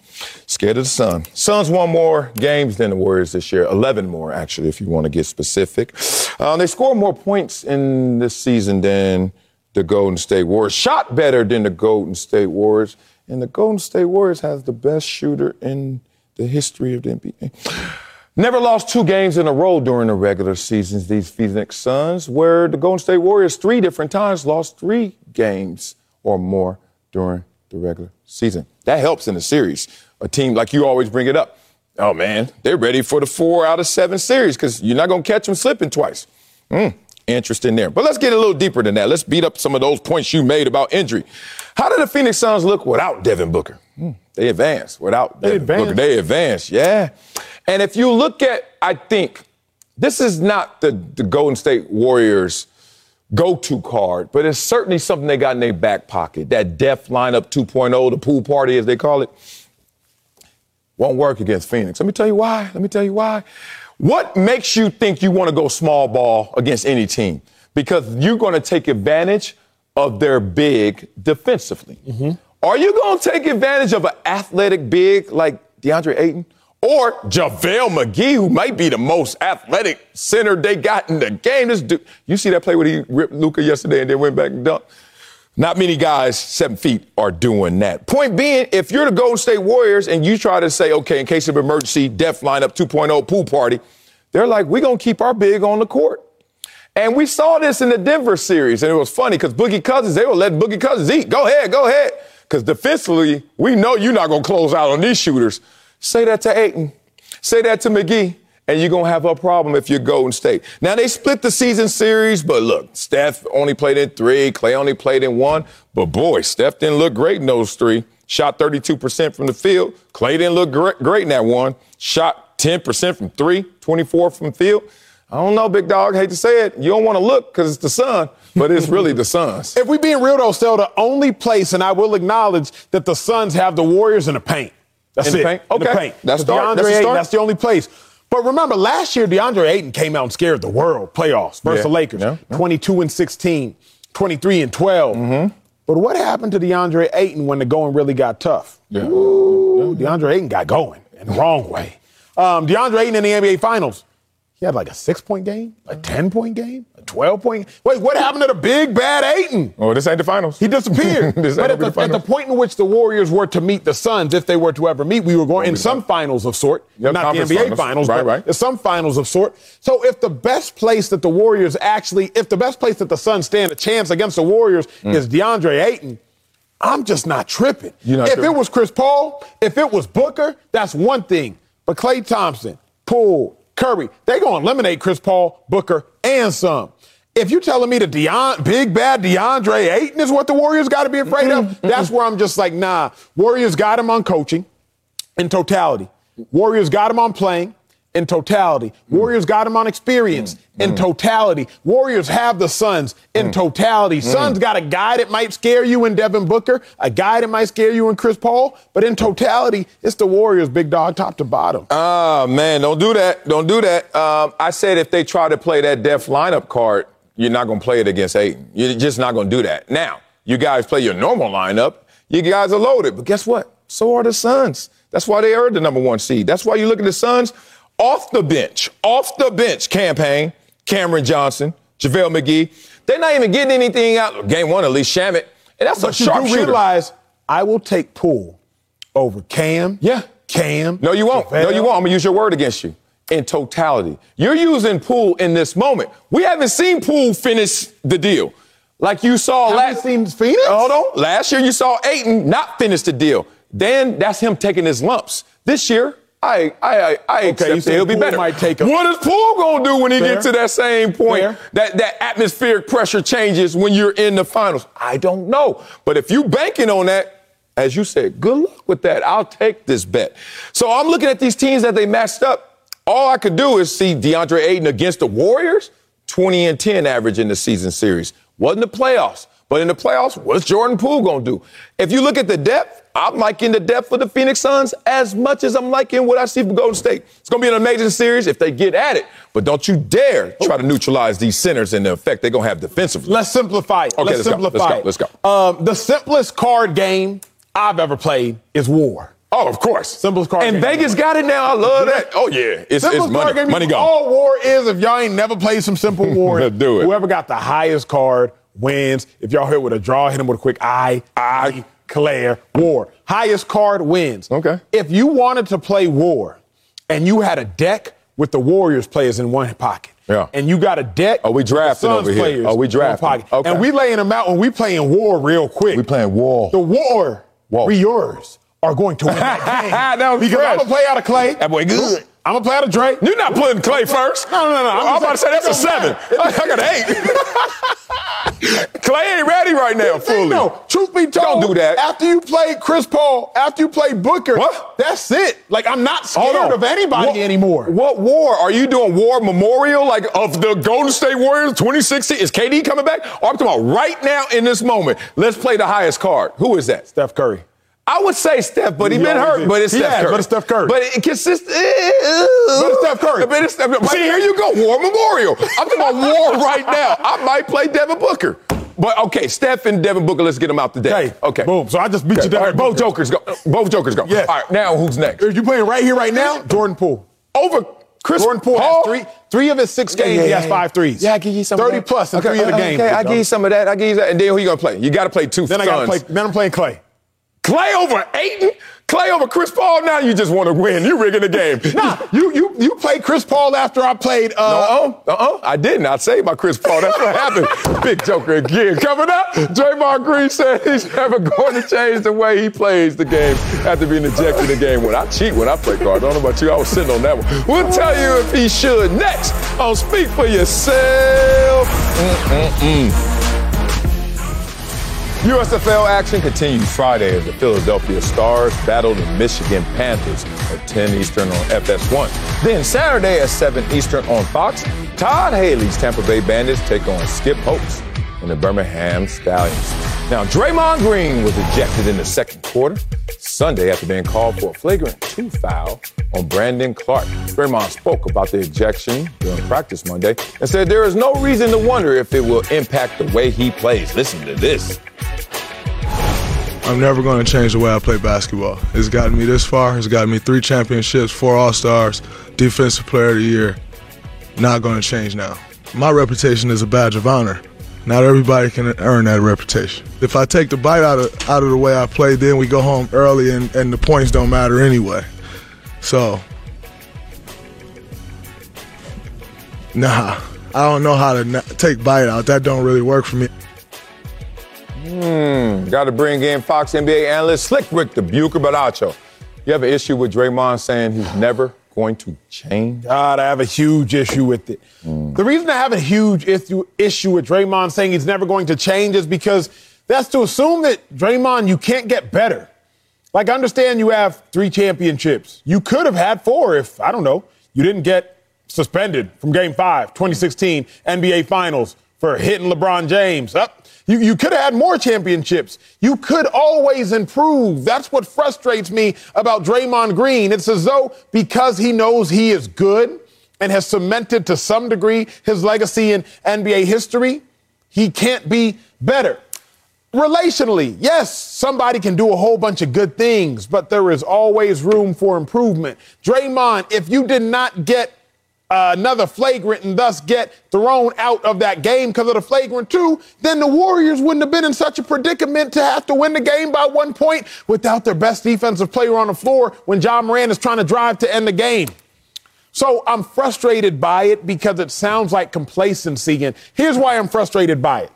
Scared of the sun. Suns won more games than the Warriors this year. 11 more, actually, if you want to get specific. Uh, they scored more points in this season than the Golden State Warriors. Shot better than the Golden State Warriors. And the Golden State Warriors has the best shooter in the history of the NBA. Never lost two games in a row during the regular seasons, these Phoenix Suns, where the Golden State Warriors three different times lost three games or more during the regular season. That helps in the series. A team, like you always bring it up, oh man, they're ready for the four out of seven series because you're not going to catch them slipping twice. Mm, interesting there. But let's get a little deeper than that. Let's beat up some of those points you made about injury. How did the Phoenix Suns look without Devin Booker? Hmm, They advanced without Devin advanced. Booker. They advanced, yeah. And if you look at, I think this is not the, the Golden State Warriors go-to card, but it's certainly something they got in their back pocket. That death lineup 2.0, the pool party as they call it, won't work against Phoenix. Let me tell you why. Let me tell you why. What makes you think you want to go small ball against any team? Because you're going to take advantage of their big defensively. Mm-hmm. Are you going to take advantage of an athletic big like DeAndre Ayton? Or JaVale McGee, who might be the most athletic center they got in the game. This dude, you see that play where he ripped Luka yesterday and then went back and dunked? Not many guys seven feet are doing that. Point being, if you're the Golden State Warriors and you try to say, okay, in case of emergency, death lineup 2.0 pool party, they're like, we're going to keep our big on the court. And we saw this in the Denver series, and it was funny because Boogie Cousins, they were letting Boogie Cousins eat. Go ahead, go ahead. Because defensively, we know you're not going to close out on these shooters. Say that to Ayton. Say that to McGee. And you're going to have a problem if you're Golden State. Now, they split the season series, but look, Steph only played in three, Klay only played in one. But boy, Steph didn't look great in those three. Shot 32% from the field. Klay didn't look gre- great in that one. Shot 10% from three, 24 from field. I don't know, big dog. Hate to say it. You don't want to look because it's the sun, but it's really the Suns. If we being real though, still the only place, and I will acknowledge that the Suns have the Warriors in the paint. That's In the it. paint? Okay. paint. That's start. DeAndre That's a Ayton, start. that's the only place. But remember, last year DeAndre Ayton came out and scared the world playoffs versus Yeah. the Lakers. Yeah. Mm-hmm. 22 and 16, 23 and 12. But what happened to DeAndre Ayton when the going really got tough? Yeah. Ooh, DeAndre Ayton got going in the wrong way. Um, DeAndre Ayton in the NBA Finals, He had like a six point game, a 10 point game, a 12 point. Wait, what happened to the big bad Ayton? Oh, this ain't the finals. He disappeared. But at the, the at the point in which the Warriors were to meet the Suns, if they were to ever meet, we were going in some finals of sort, Yep, not the NBA finals. finals, Right, right. some finals of sort. So if the best place that the Warriors actually, if the best place that the Suns stand a chance against the Warriors mm. is DeAndre Ayton, I'm just not tripping. You're not if tripping. it was Chris Paul, if it was Booker, that's one thing. But Klay Thompson, Poole, Curry, they gonna eliminate Chris Paul, Booker, and some. If you're telling me the Deon, big bad DeAndre Ayton is what the Warriors got to be afraid of, that's where I'm just like, nah. Warriors got him on coaching in totality. Warriors got him on playing in totality. Warriors got him on experience in totality. Warriors have the Suns in totality. Suns got a guy that might scare you in Devin Booker, a guy that might scare you in Chris Paul, but in totality, it's the Warriors, big dog, top to bottom. Ah, man, don't do that. Don't do that. Um, I said if they try to play that death lineup card, you're not going to play it against Ayton. You're just not going to do that. Now, you guys play your normal lineup. You guys are loaded. But guess what? So are the Suns. That's why they are the number one seed. That's why you look at the Suns off the bench, off the bench campaign, Cameron Johnson, JaVale McGee. They're not even getting anything out. Game one, at least Shamet. And that's a but you do sharpshooter. realize I will take Poole over Cam. Yeah. Cam. No, you won't. No, you won't. I'm gonna use your word against you. In totality, you're using Poole in this moment. We haven't seen Poole finish the deal, like you saw Haven't last. seen Phoenix? Hold on. Last year you saw Ayton not finish the deal. Then that's him taking his lumps. This year, I I I, I you accept he'll be better. might take a- what is Poole gonna do when he Fair. gets to that same point? Fair. That that atmospheric pressure changes when you're in the finals. I don't know, but if you banking on that. As you said, good luck with that. I'll take this bet. So I'm looking at these teams that they matched up. All I could do is see DeAndre Ayton against the Warriors, 20 and 10 average in the season series. Wasn't the playoffs, but in the playoffs, what's Jordan Poole gonna do? If you look at the depth, I'm liking the depth for the Phoenix Suns as much as I'm liking what I see from Golden State. It's gonna be an amazing series if they get at it, but don't you dare try to neutralize these centers and the effect they're gonna have defensively. Let's simplify it. Okay, let's let's go. simplify Let's go. it. Let's go. Um, the simplest card game I've ever played is War. Oh, of course. Simplest card And game. And Vegas got it now. I love that. Oh yeah, it's, Simplest it's money. card game. Money gone. All War is if y'all ain't never played some simple War. Let's do it. Whoever got the highest card wins. If y'all hit with a draw, hit him with a quick I, I, Claire, War. Highest card wins. Okay. If you wanted to play War and you had a deck with the Warriors players in one pocket. Yeah. And you got a deck. Oh, we with the drafting over here. players Oh, we in one drafting. Okay. And we laying them out when we playing war real quick. We playing war. The war, war. we yours, are going to win that game. That was because fresh. I'm gonna play out of Klay. That boy good. I'm gonna play out of Drake. You're not putting Klay first. No, no, no, no. I'm I'm, about to say that's a seven. matter. I got an eight. Klay ain't ready right now fully. No, truth be told, Don't do that. After you play Chris Paul, after you play Booker, What? that's it. Like I'm not scared of anybody What- anymore. What war? Are you doing war memorial like of the Golden State Warriors 2016? Is KD coming back? Or I'm talking about right now in this moment. Let's play the highest card. Who is that? Steph Curry. I would say Steph, but he been hurt. is. But it's He Steph has, Curry. but it's Steph Curry. But it consistent. But it's Steph Curry. But it's Steph Curry. See, here you go. War memorial. I'm talking about war right now. I might play Devin Booker. But okay, Steph and Devin Booker. Let's get them out the day. Okay. Okay. Boom. So I just beat you Okay. down. All right, both jokers go. Both jokers go. Yes. All right. Now who's next? If you playing right here, right now, Jordan Poole. Over Chris Jordan Poole Paul. has three, three of his six games. he has five threes. Yeah, I give you some. 30 of that. plus in okay, three of the okay, games. Okay, I give you some of that. I give you that. And then who you gonna play? You got to play two. Then I got to play. Then I'm playing Klay. Klay over Ayton. Klay over Chris Paul. Now you just want to win. You rigging the game. Nah, you you you played Chris Paul after I played. Uh, Uh-uh, uh-uh. I didn't. I saved my Chris Paul. That's what happened. Big Joker again. Coming up, Draymond Green said he's never going to change the way he plays the game after being ejected in the game one. I cheat when I play cards. I don't know about you. I was sitting on that one. We'll tell you if he should next on Speak for Yourself. Mm-mm-mm. USFL action continues Friday as the Philadelphia Stars battle the Michigan Panthers at 10 Eastern on FS1. Then Saturday at 7 Eastern on Fox, Todd Haley's Tampa Bay Bandits take on Skip Holtz and the Birmingham Stallions. Now, Draymond Green was ejected in the second quarter Sunday after being called for a flagrant two foul on Brandon Clarke. Draymond spoke about the ejection during practice Monday and said there is no reason to wonder if it will impact the way he plays. Listen to this. I'm never going to change the way I play basketball. It's gotten me this far. It's gotten me three championships, four All Stars, Defensive Player of the Year. not going to change now. My reputation is a badge of honor. Not everybody can earn that reputation. If I take the bite out of out of the way I play, then we go home early and, and the points don't matter anyway. So, nah, I don't know how to take bite out. That don't really work for me. Hmm, Got to bring in Fox NBA analyst Slick Rick the Bucher Baracho. You have an issue with Draymond saying he's never going to change? God, I have a huge issue with it. Mm. The reason I have a huge issue, issue with Draymond saying he's never going to change is because that's to assume that Draymond, you can't get better. Like, I understand you have three championships. You could have had four if, I don't know, you didn't get suspended from game five, 2016 NBA Finals for hitting LeBron James. Up. You, you could have had more championships. You could always improve. That's what frustrates me about Draymond Green. It's as though because he knows he is good and has cemented to some degree his legacy in NBA history, he can't be better. Relationally, yes, somebody can do a whole bunch of good things, but there is always room for improvement. Draymond, if you did not get uh, another flagrant and thus get thrown out of that game because of the flagrant two, then the Warriors wouldn't have been in such a predicament to have to win the game by one point without their best defensive player on the floor when Ja Morant is trying to drive to end the game. So I'm frustrated by it because it sounds like complacency. And here's why I'm frustrated by it.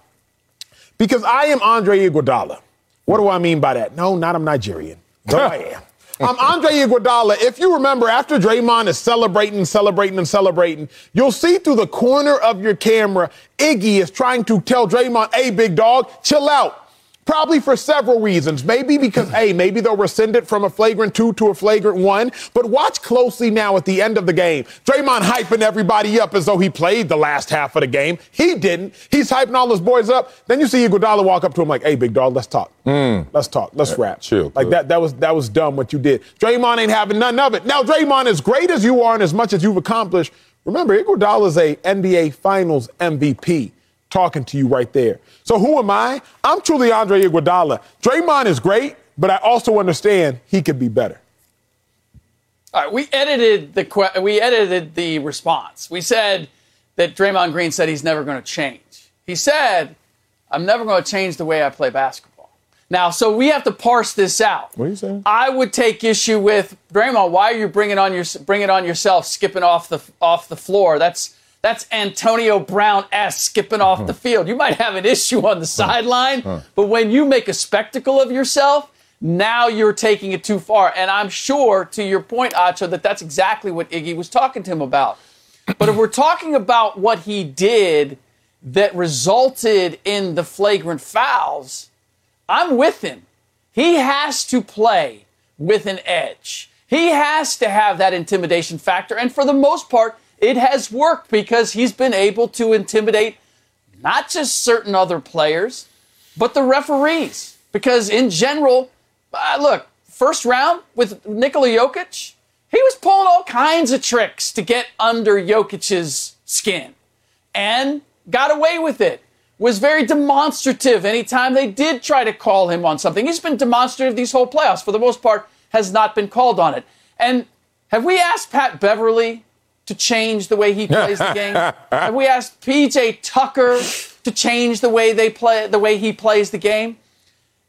Because I am Andre Iguodala. What do I mean by that? No, not I'm Nigerian. Though I am. I'm Andre Iguodala. If you remember, after Draymond is celebrating, celebrating, and celebrating, you'll see through the corner of your camera, Iggy is trying to tell Draymond, hey, big dog, chill out. Probably for several reasons. Maybe because, hey, maybe they'll rescind it from a flagrant two to a flagrant one. But watch closely now at the end of the game. Draymond hyping everybody up as though he played the last half of the game. He didn't. He's hyping all his boys up. Then you see Iguodala walk up to him like, hey, big dog, let's talk. Mm. Let's talk. Let's rap. chill, Like that, that was that was dumb what you did. Draymond ain't having none of it. Now, Draymond, as great as you are and as much as you've accomplished, remember, Iguodala's a NBA Finals MVP talking to you right there. So who am I? I'm truly Andre Iguodala. Draymond is great, but I also understand he could be better. All right, we edited the que- we edited the response. We said that Draymond Green said he's never going to change. He said, "I'm never going to change the way I play basketball." Now, so we have to parse this out. What are you saying? I would take issue with Draymond. Why are you bringing on your bring it on yourself, skipping off the off the floor? That's that's Antonio Brown s skipping off the field. You might have an issue on the sideline, but when you make a spectacle of yourself, now you're taking it too far. And I'm sure, to your point, Acho, that that's exactly what Iggy was talking to him about. But if we're talking about what he did that resulted in the flagrant fouls, I'm with him. He has to play with an edge. He has to have that intimidation factor. And for the most part, it has worked because he's been able to intimidate not just certain other players, but the referees. Because in general, uh, look, first round with Nikola Jokic, he was pulling all kinds of tricks to get under Jokic's skin and got away with it. Was very demonstrative anytime they did try to call him on something. He's been demonstrative these whole playoffs. For the most part, has not been called on it. And have we asked Pat Beverley to change the way he plays the game? Have we asked PJ Tucker to change the way they play the way he plays the game?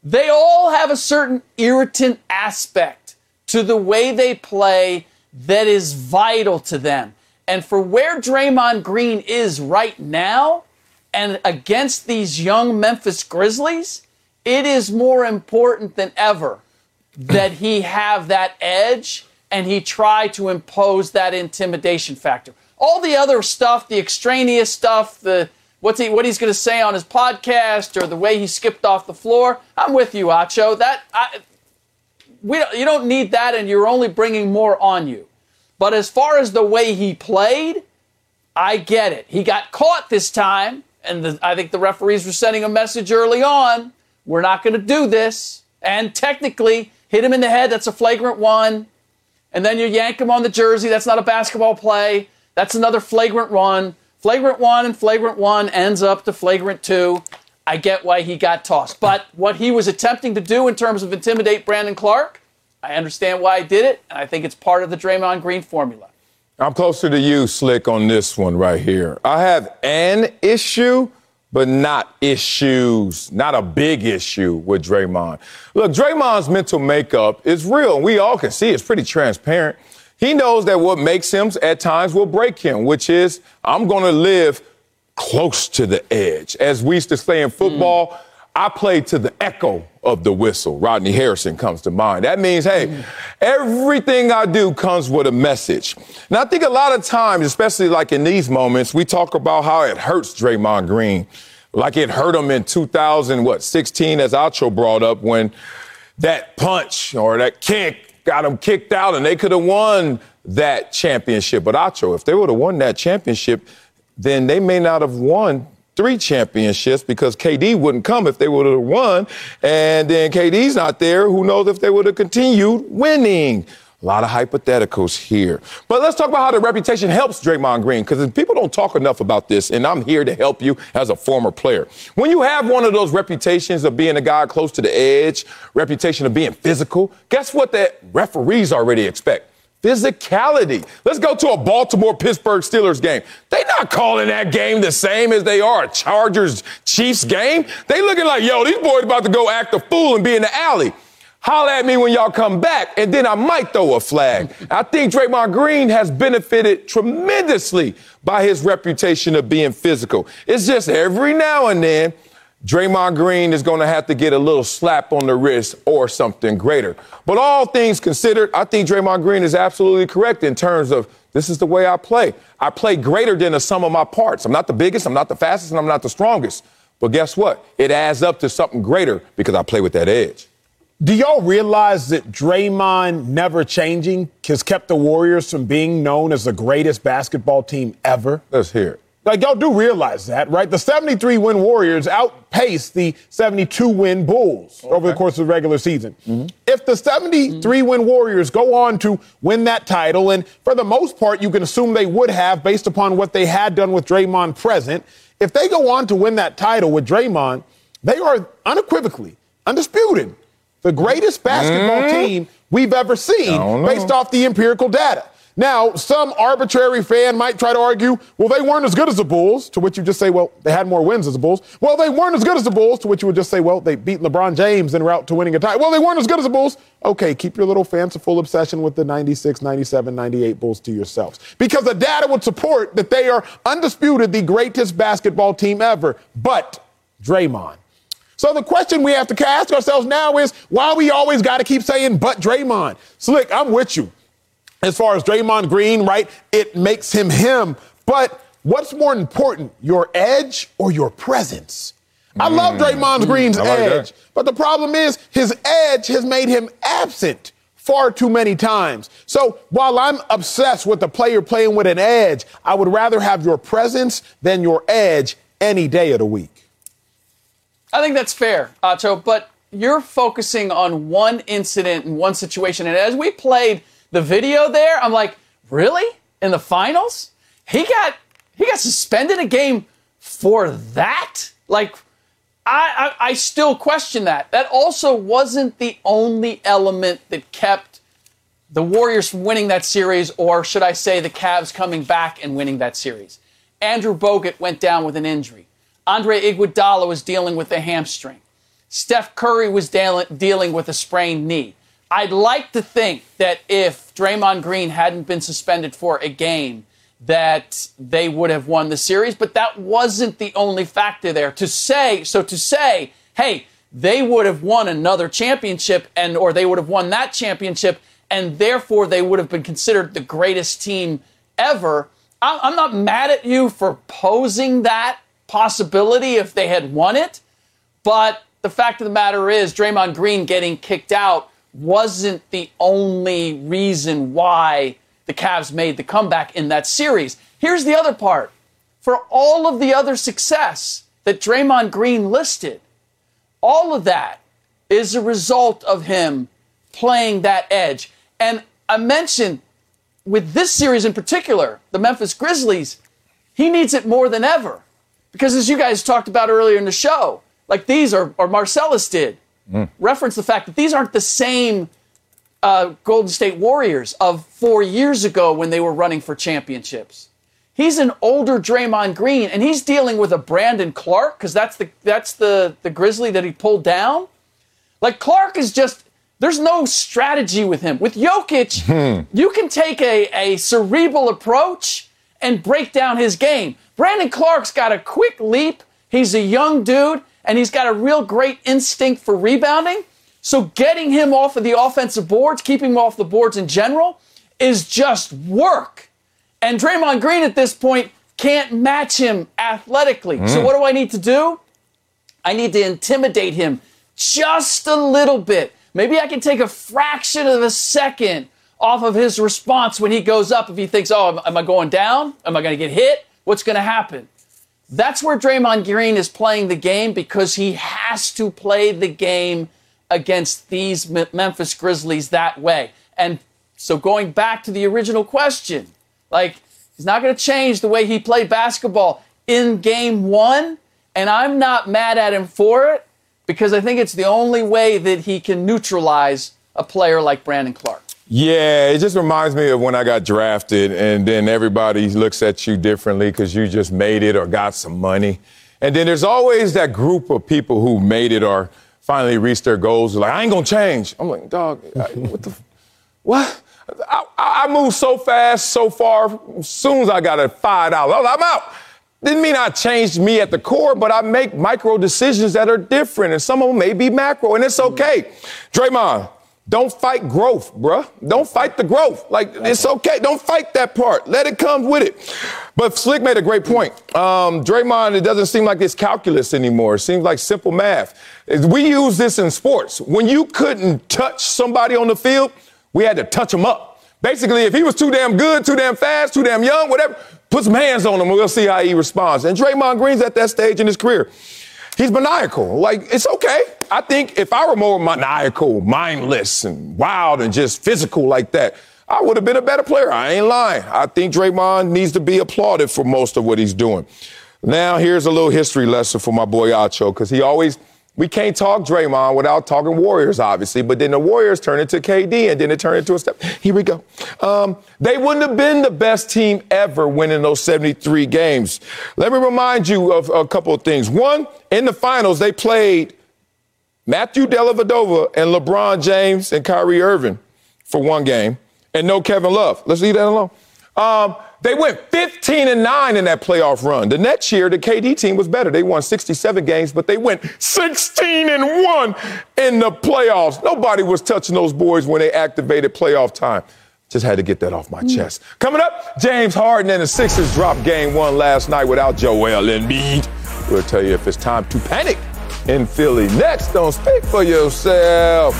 They all have a certain irritant aspect to the way they play that is vital to them. And for where Draymond Green is right now and against these young Memphis Grizzlies, it is more important than ever that he have that edge and he tried to impose that intimidation factor. All the other stuff, the extraneous stuff, the what's he what he's going to say on his podcast or the way he skipped off the floor, I'm with you, Acho. That I, we you don't need that, and you're only bringing more on you. But as far as the way he played, I get it. He got caught this time, and the, I think the referees were sending a message early on. We're not going to do this. And technically, hit him in the head. That's a flagrant one. And then you yank him on the jersey. That's not a basketball play. That's another flagrant one. Flagrant one and flagrant one ends up to flagrant two. I get why he got tossed. But what he was attempting to do in terms of intimidate Brandon Clarke, I understand why he did it, and I think it's part of the Draymond Green formula. I'm closer to you, Slick, on this one right here. I have an issue, but not issues, not a big issue with Draymond. Look, Draymond's mental makeup is real, and we all can see it's pretty transparent. He knows that what makes him at times will break him, which is I'm going to live close to the edge. As we used to say in football, mm. I play to the echo of the whistle. Rodney Harrison comes to mind. That means, hey, mm. everything I do comes with a message. Now, I think a lot of times, especially like in these moments, we talk about how it hurts Draymond Green. Like it hurt him in 2000, what, 16, as Acho brought up, when that punch or that kick got him kicked out and they could have won that championship. But Acho, if they would have won that championship, then they may not have won three championships because KD wouldn't come if they would have won. And then KD's not there. Who knows if they would have continued winning? A lot of hypotheticals here. But let's talk about how the reputation helps Draymond Green, because people don't talk enough about this, and I'm here to help you as a former player. When you have one of those reputations of being a guy close to the edge, reputation of being physical, guess what the referees already expect? Physicality. Let's go to a Baltimore Pittsburgh Steelers game. They not calling that game the same as they are a Chargers Chiefs game. They looking like, yo, these boys about to go act a fool and be in the alley. Holler at me when y'all come back, and then I might throw a flag. I think Draymond Green has benefited tremendously by his reputation of being physical. It's just every now and then Draymond Green is going to have to get a little slap on the wrist or something greater. But all things considered, I think Draymond Green is absolutely correct in terms of this is the way I play. I play greater than the sum of my parts. I'm not the biggest, I'm not the fastest, and I'm not the strongest. But guess what? It adds up to something greater because I play with that edge. Do y'all realize that Draymond never changing has kept the Warriors from being known as the greatest basketball team ever? Let's hear it. Like, y'all do realize that, right? The 73 win Warriors outpaced the 72 win Bulls okay. over the course of the regular season. Mm-hmm. If the 73 win Warriors go on to win that title, and for the most part, you can assume they would have based upon what they had done with Draymond present, if they go on to win that title with Draymond, they are unequivocally, undisputed, the greatest basketball mm-hmm. team we've ever seen based off the empirical data. Now, some arbitrary fan might try to argue, well, they weren't as good as the Bulls, to which you just say, well, they had more wins as the Bulls. Well, they weren't as good as the Bulls, to which you would just say, well, they beat LeBron James en route to winning a title. Well, they weren't as good as the Bulls. Okay, keep your little fanciful obsession with the 96, 97, 98 Bulls to yourselves. Because the data would support that they are undisputed the greatest basketball team ever. But Draymond. So the question we have to ask ourselves now is why we always got to keep saying, but Draymond. Slick, I'm with you as far as Draymond Green, right? It makes him him. But what's more important, your edge or your presence? I mm. love Draymond Green's like edge, that. but the problem is his edge has made him absent far too many times. So while I'm obsessed with the player playing with an edge, I would rather have your presence than your edge any day of the week. I think that's fair, Acho, but you're focusing on one incident and one situation. And as we played the video there, I'm like, really? In the finals? He got he got suspended a game for that? Like I, I, I still question that. That also wasn't the only element that kept the Warriors from winning that series, or should I say the Cavs coming back and winning that series. Andrew Bogut went down with an injury. Andre Iguodala was dealing with a hamstring. Steph Curry was dealing with a sprained knee. I'd like to think that if Draymond Green hadn't been suspended for a game, that they would have won the series, but that wasn't the only factor there. To say, so to say, hey, they would have won another championship and or they would have won that championship and therefore they would have been considered the greatest team ever. I'm not mad at you for posing that possibility if they had won it, but the fact of the matter is Draymond Green getting kicked out wasn't the only reason why the Cavs made the comeback in that series. Here's the other part. For all of the other success that Draymond Green listed, all of that is a result of him playing that edge. And I mentioned with this series in particular, the Memphis Grizzlies, he needs it more than ever. Because as you guys talked about earlier in the show, like these are, or Marcellus did, mm. reference the fact that these aren't the same uh, Golden State Warriors of four years ago when they were running for championships. He's an older Draymond Green, and he's dealing with a Brandon Clarke because that's the that's the the Grizzly that he pulled down. Like Clarke is just there's no strategy with him. With Jokic, you can take a, a cerebral approach and break down his game. Brandon Clarke's got a quick leap. He's a young dude, and he's got a real great instinct for rebounding. So getting him off of the offensive boards, keeping him off the boards in general, is just work. And Draymond Green at this point can't match him athletically. So mm. what do I need to do? I need to intimidate him just a little bit. Maybe I can take a fraction of a second off of his response when he goes up if he thinks, oh, am, am I going down? Am I going to get hit? What's going to happen? That's where Draymond Green is playing the game because he has to play the game against these Memphis Grizzlies that way. And so going back to the original question, like he's not going to change the way he played basketball in game 1, and I'm not mad at him for it because I think it's the only way that he can neutralize a player like Brandon Clarke. Yeah, it just reminds me of when I got drafted, and then everybody looks at you differently because you just made it or got some money. And then there's always that group of people who made it or finally reached their goals. Like, I ain't gonna change. I'm like, dog, I- what the, what? I, I I moved so fast, so far. As soon as I got a five dollars, I'm out. Didn't mean I changed me at the core, but I make micro decisions that are different, and some of them may be macro, and it's okay. Draymond, don't fight growth, bruh. Don't fight the growth. Like it's okay. Don't fight that part. Let it come with it. But Slick made a great point. Um, Draymond, it doesn't seem like it's calculus anymore. It seems like simple math. We use this in sports. When you couldn't touch somebody on the field, we had to touch them up. Basically, if he was too damn good, too damn fast, too damn young, whatever, put some hands on him and we'll see how he responds. And Draymond Green's at that stage in his career. He's maniacal. Like, it's okay. I think if I were more maniacal, mindless, and wild and just physical like that, I would have been a better player. I ain't lying. I think Draymond needs to be applauded for most of what he's doing. Now, here's a little history lesson for my boy Acho, because he always, we can't talk Draymond without talking Warriors, obviously, but then the Warriors turn into KD, and then it turned into a step. Here we go. Um, they wouldn't have been the best team ever winning those 73 games. Let me remind you of a couple of things. One, in the finals, they played Matthew Dellavedova and LeBron James and Kyrie Irving for one game, and no Kevin Love. Let's leave that alone. Um, they went 15 and 9 in that playoff run. The next year, the KD team was better. They won 67 games, but they went 16 and 1 in the playoffs. Nobody was touching those boys when they activated playoff time. Just had to get that off my chest. Coming up, James Harden and the Sixers dropped game one last night without Joel Embiid. We'll tell you if it's time to panic in Philly. Next, don't speak for yourself.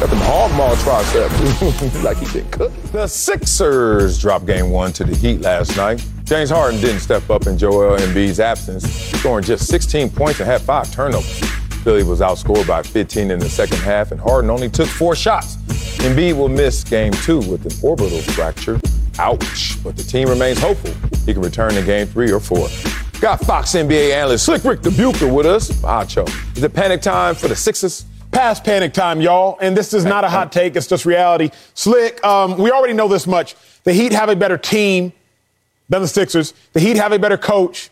Got them hog maw triceps. like he been cooked. The Sixers dropped game one to the Heat last night. James Harden didn't step up in Joel Embiid's absence, scoring just 16 points and had five turnovers. Philly was outscored by 15 in the second half, and Harden only took four shots. Embiid will miss game two with an orbital fracture. Ouch. But the team remains hopeful he can return in game three or four. Got Fox NBA analyst Slick Rick Dubuker with us. Acho. Is it panic time for the Sixers? Past panic time, y'all. And this is not a hot take, it's just reality. Slick, um, we already know this much. The Heat have a better team than the Sixers. The Heat have a better coach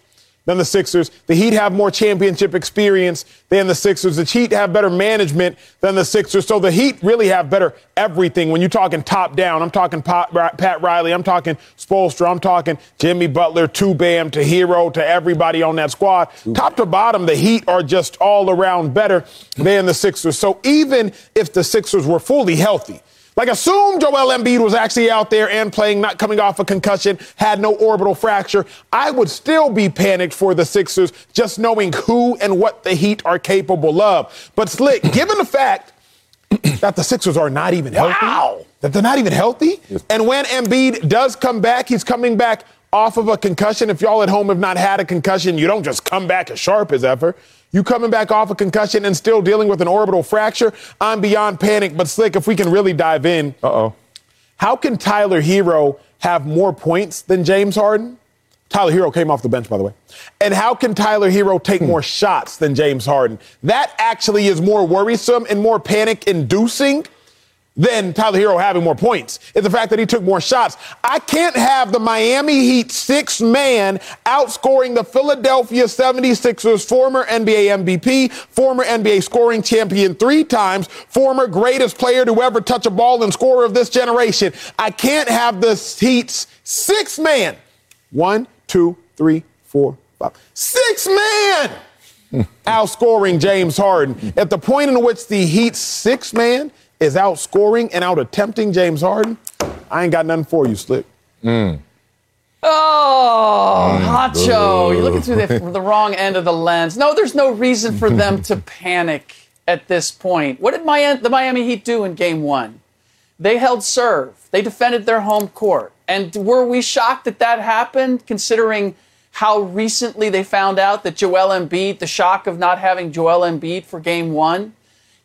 than the Sixers. The Heat have more championship experience than the Sixers. The Heat have better management than the Sixers. So the Heat really have better everything. When you're talking top down, I'm talking Pat, Pat Riley, I'm talking Spoelstra, I'm talking Jimmy Butler, to Bam, to Herro, to everybody on that squad. Top to bottom, the Heat are just all around better than the Sixers. So even if the Sixers were fully healthy, like, assume Joel Embiid was actually out there and playing, not coming off a concussion, had no orbital fracture. I would still be panicked for the Sixers just knowing who and what the Heat are capable of. But, Slick, given the fact that the Sixers are not even healthy, that they're not even healthy, and when Embiid does come back, he's coming back off of a concussion. If y'all at home have not had a concussion, you don't just come back as sharp as ever. You coming back off a concussion and still dealing with an orbital fracture, I'm beyond panic. But Slick, if we can really dive in, Uh oh. how can Tyler Herro have more points than James Harden? Tyler Herro came off the bench, by the way. And how can Tyler Herro take more shots than James Harden? That actually is more worrisome and more panic inducing than Tyler Herro having more points. It's the fact that he took more shots. I can't have the Miami Heat six man outscoring the Philadelphia 76ers former NBA MVP, former NBA scoring champion three times, former greatest player to ever touch a ball and scorer of this generation. I can't have the Heat's six man. One, two, three, four, five. Six man! Hmm. outscoring James Harden. At the point in which the Heat's six man is outscoring and out attempting James Harden, I ain't got nothing for you, Slick. Mm. Oh, mm, Acho, you're looking through the, the wrong end of the lens. No, there's no reason for them to panic at this point. What did Mi- the Miami Heat do in game one? They held serve, they defended their home court. And were we shocked that that happened, considering how recently they found out that Joel Embiid, the shock of not having Joel Embiid for game one?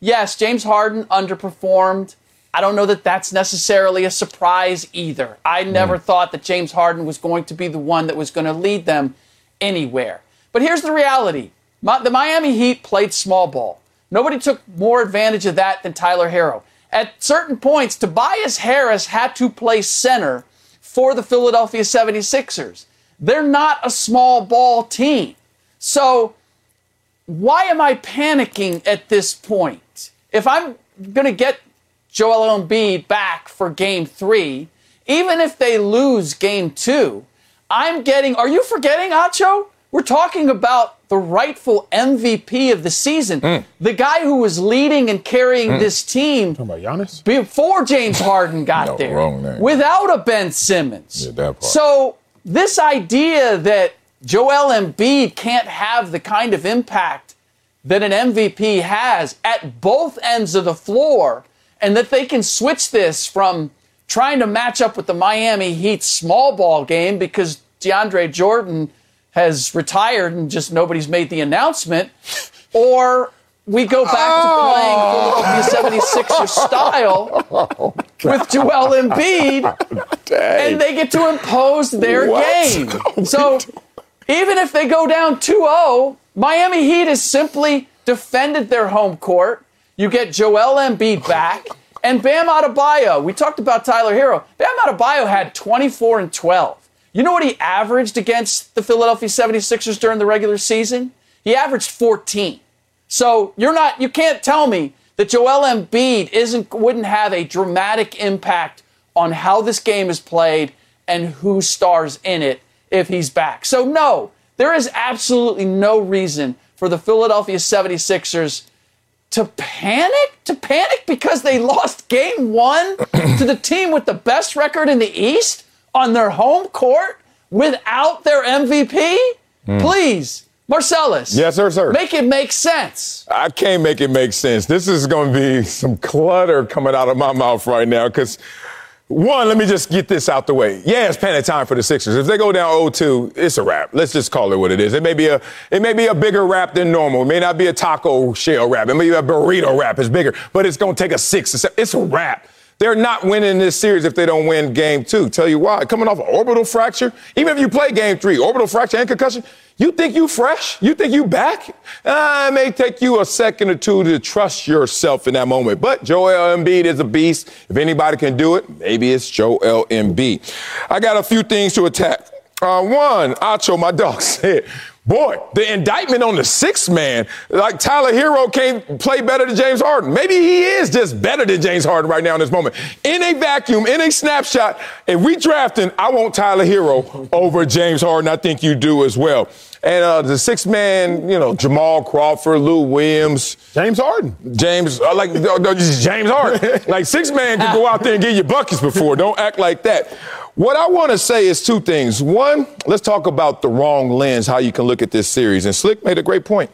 Yes, James Harden underperformed. I don't know that that's necessarily a surprise either. I never hmm. thought that James Harden was going to be the one that was going to lead them anywhere. But here's the reality Mi- the Miami Heat played small ball. Nobody took more advantage of that than Tyler Herro. At certain points, Tobias Harris had to play center for the Philadelphia 76ers. They're not a small ball team. So why am I panicking at this point? If I'm going to get Joel Embiid back for game three, even if they lose game two, I'm getting, are you forgetting, Acho? We're talking about the rightful MVP of the season, hmm. the guy who was leading and carrying hmm. this team About Giannis? before James Harden got No, there, wrong name. without a Ben Simmons. Yeah, that part. So this idea that Joel Embiid can't have the kind of impact that an MVP has at both ends of the floor, and that they can switch this from trying to match up with the Miami Heat small ball game because DeAndre Jordan has retired and just nobody's made the announcement, or we go back to playing Philadelphia 76ers style with Joel Embiid and they get to impose their What? game. So even if they go down 2-0, Miami Heat has simply defended their home court. You get Joel Embiid back and Bam Adebayo. We talked about Tyler Herro. Bam Adebayo had 24 and 12. You know what he averaged against the Philadelphia 76ers during the regular season? He averaged 14. So you're not you can't tell me that Joel Embiid isn't wouldn't have a dramatic impact on how this game is played and who stars in it if he's back. So no, there is absolutely no reason for the Philadelphia 76ers to panic? To panic because they lost game 1 to the team with the best record in the East on their home court without their MVP? Hmm. Please, Marcellus. Yes, sir, sir. Make it make sense. I can't make it make sense. This is going to be some clutter coming out of my mouth right now because, one, let me just get this out the way. Yeah, it's panic time for the Sixers. If they go down 0-2, it's a wrap. Let's just call it what it is. It may be a it may be a bigger wrap than normal. It may not be a taco shell wrap. It may be a burrito wrap. It's bigger, but it's to take a six. It's a wrap. They're not winning this series if they don't win game two. Tell you why. Coming off an orbital fracture, even if you play game three, orbital fracture and concussion, you think you fresh? You think you back? Uh, it may take you a second or two to trust yourself in that moment. But Joel Embiid is a beast. If anybody can do it, maybe it's Joel Embiid. I got a few things to attack. Uh, one, Acho, my dog, said, Boy, the indictment on the sixth man, like Tyler Herro can't play better than James Harden. Maybe he is just better than James Harden right now in this moment. In a vacuum, in a snapshot, if we drafting, I want Tyler Herro over James Harden. I think you do as well. And uh, the sixth man, you know, Jamal Crawford, Lou Williams, James Harden. James, uh, like no, no, just James Harden. like six man can go out there and get your buckets before. Don't act like that. What I want to say is two things. One, let's talk about the wrong lens, how you can look at this series. And Slick made a great point.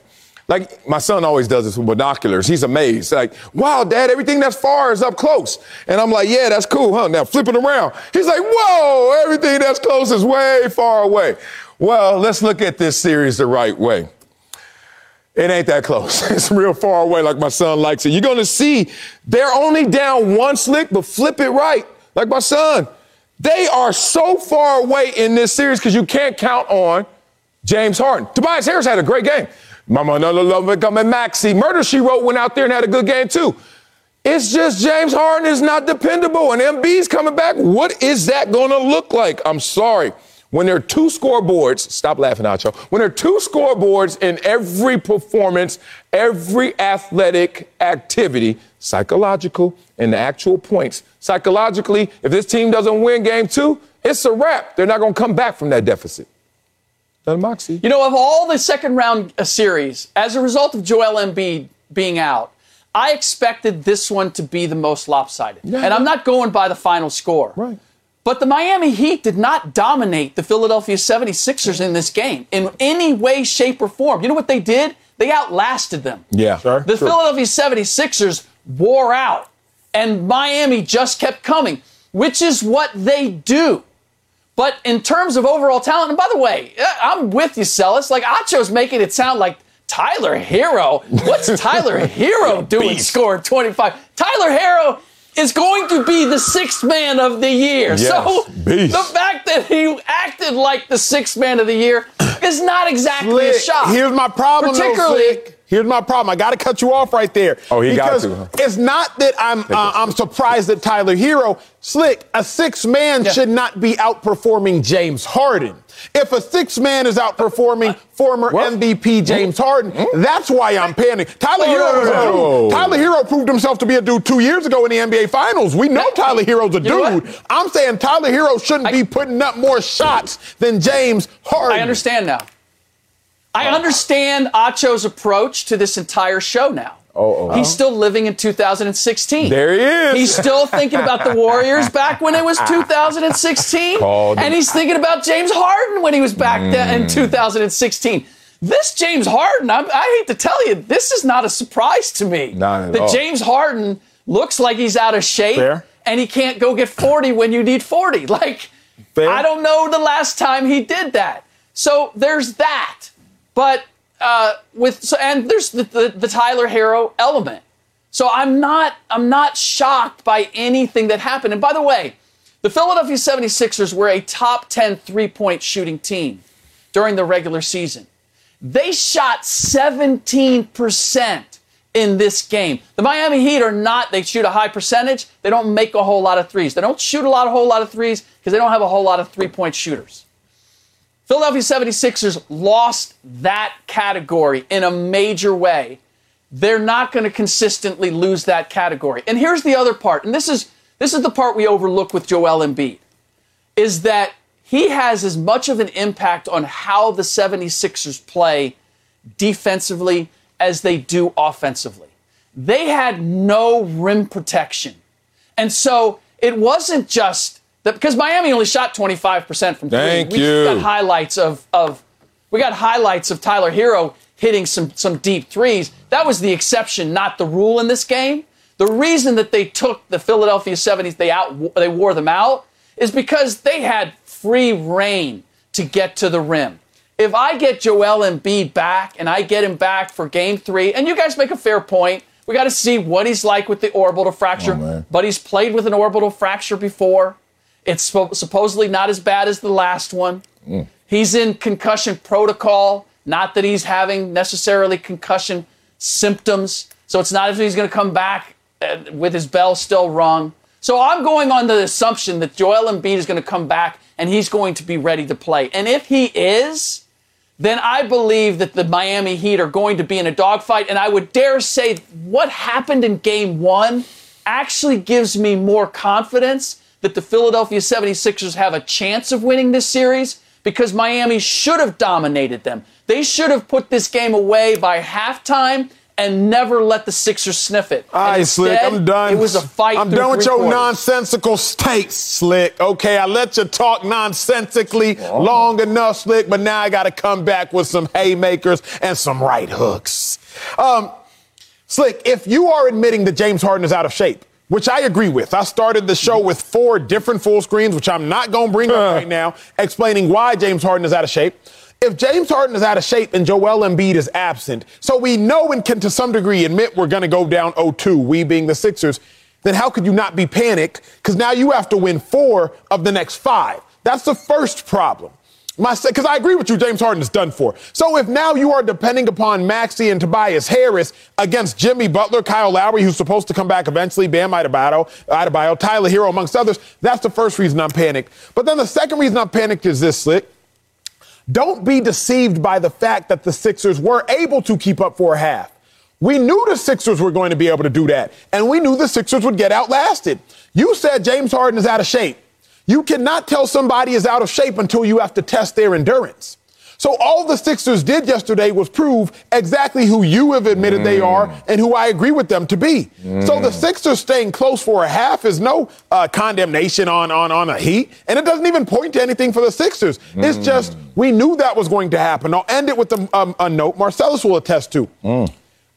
Like my son always does this with binoculars. He's amazed. Like, wow, Dad, everything that's far is up close. And I'm like, yeah, that's cool, huh? Now flip it around. He's like, whoa, everything that's close is way far away. Well, let's look at this series the right way. It ain't that close. It's real far away, like my son likes it. You're gonna see they're only down one slick, but flip it right, like my son. They are so far away in this series because you can't count on James Harden. Tobias Harris had a great game. Mama, no, no, no, coming Maxey. Murder She Wrote went out there and had a good game too. It's just James Harden is not dependable, and Embiid's coming back. What is that going to look like? I'm sorry. When there are two scoreboards, stop laughing, Acho. When there are two scoreboards in every performance, every athletic activity, psychological and the actual points. Psychologically, if this team doesn't win game two, it's a wrap. They're not going to come back from that deficit. Moxie. You know, of all the second round uh, series, as a result of Joel Embiid being out, I expected this one to be the most lopsided. Yeah. And I'm not going by the final score. Right. But the Miami Heat did not dominate the Philadelphia 76ers in this game in any way, shape, or form. You know what they did? They outlasted them. Yeah. Sure. The True. Philadelphia 76ers wore out, and Miami just kept coming, which is what they do. But in terms of overall talent, and by the way, I'm with you, Celis. Like Acho's making it sound like Tyler Herro. What's Tyler Herro doing scoring 25? Tyler Herro is going to be the sixth man of the year. Yes, so beast. the fact that he acted like the sixth man of the year is not exactly a shock. Here's my problem, though, Particularly- Slick. Here's my problem. I got to cut you off right there. Oh, he got to, huh? It's not that I'm uh, I'm surprised that Tyler Herro, Slick, a six man Yeah. should not be outperforming James Harden. If a six man is outperforming former MVP James Harden, that's why I'm panicking. Tyler Herro is a whoa. dude. Tyler Herro proved himself to be a dude two years ago in the NBA Finals. We know Tyler Herro's a You know what? dude. I'm saying Tyler Herro shouldn't I- be putting up more shots than James Harden. I understand now. I oh. understand Acho's approach to this entire show now. Oh, oh. He's still living in 2016. There he is. He's still thinking about the Warriors back when it was 2016. Called. And he's thinking about James Harden when he was back then hmm. in 2016. This James Harden, I'm, I hate to tell you, this is not a surprise to me. Not at that all. James Harden looks like he's out of shape Fair. and he can't go get 40 when you need 40. Like, Fair. I don't know the last time he did that. So there's that. But uh, with so, and there's the, the, the Tyler Herro element. So I'm not I'm not shocked by anything that happened. And by the way, the Philadelphia 76ers were a top 10 three-point shooting team during the regular season. They shot 17% in this game. The Miami Heat are not, they shoot a high percentage. They don't make a whole lot of threes. They don't shoot a lot, a whole lot of threes because they don't have a whole lot of three-point shooters. Philadelphia 76ers lost that category in a major way. They're not going to consistently lose that category. And here's the other part, and this is this is the part we overlook with Joel Embiid, is that he has as much of an impact on how the 76ers play defensively as they do offensively. They had no rim protection. And so it wasn't just that because Miami only shot 25% from three. Thank we you. got highlights of, of we got highlights of Tyler Herro hitting some some deep threes. That was the exception, not the rule in this game. The reason that they took the Philadelphia 70s, they out they wore them out, is because they had free reign to get to the rim. If I get Joel Embiid back and I get him back for game three, and you guys make a fair point, we got to see what he's like with the orbital fracture. Oh, man. but he's played with an orbital fracture before. It's suppo- supposedly not as bad as the last one. He's in concussion protocol. Not that he's having necessarily concussion symptoms. So it's not as if he's going to come back uh, with his bell still rung. So I'm going on the assumption that Joel Embiid is going to come back and he's going to be ready to play. And if he is, then I believe that the Miami Heat are going to be in a dogfight. And I would dare say what happened in game one actually gives me more confidence that the Philadelphia 76ers have a chance of winning this series because Miami should have dominated them. They should have put this game away by halftime and never let the Sixers sniff it. All right, Slick, I'm done. It was a fight. I'm done with your quarters. nonsensical takes, Slick. Okay, I let you talk nonsensically long enough, Slick, but now I got to come back with some haymakers and some right hooks. Um, Slick, if you are admitting that James Harden is out of shape, which I agree with, I started the show with four different full screens, which I'm not going to bring up right now, explaining why James Harden is out of shape. If James Harden is out of shape and Joel Embiid is absent, so we know and can to some degree admit we're going to go down 0-2, we being the Sixers, then how could you not be panicked? Because now you have to win four of the next five. That's the first problem. My because I agree with you, James Harden is done for. So if now you are depending upon Maxey and Tobias Harris against Jimmy Butler, Kyle Lowry, who's supposed to come back eventually, Bam Adebayo, Adebayo, Tyler Herro, amongst others, that's the first reason I'm panicked. But then the second reason I'm panicked is this, Slick. Don't be deceived by the fact that the Sixers were able to keep up for a half. We knew the Sixers were going to be able to do that, and we knew the Sixers would get outlasted. You said James Harden is out of shape. You cannot tell somebody is out of shape until you have to test their endurance. So all the Sixers did yesterday was prove exactly who you have admitted mm. they are and who I agree with them to be. Mm. So the Sixers staying close for a half is no uh, condemnation on, on, on a Heat, and it doesn't even point to anything for the Sixers. Mm. It's just we knew that was going to happen. I'll end it with a, um, a note Marcellus will attest to. Mm.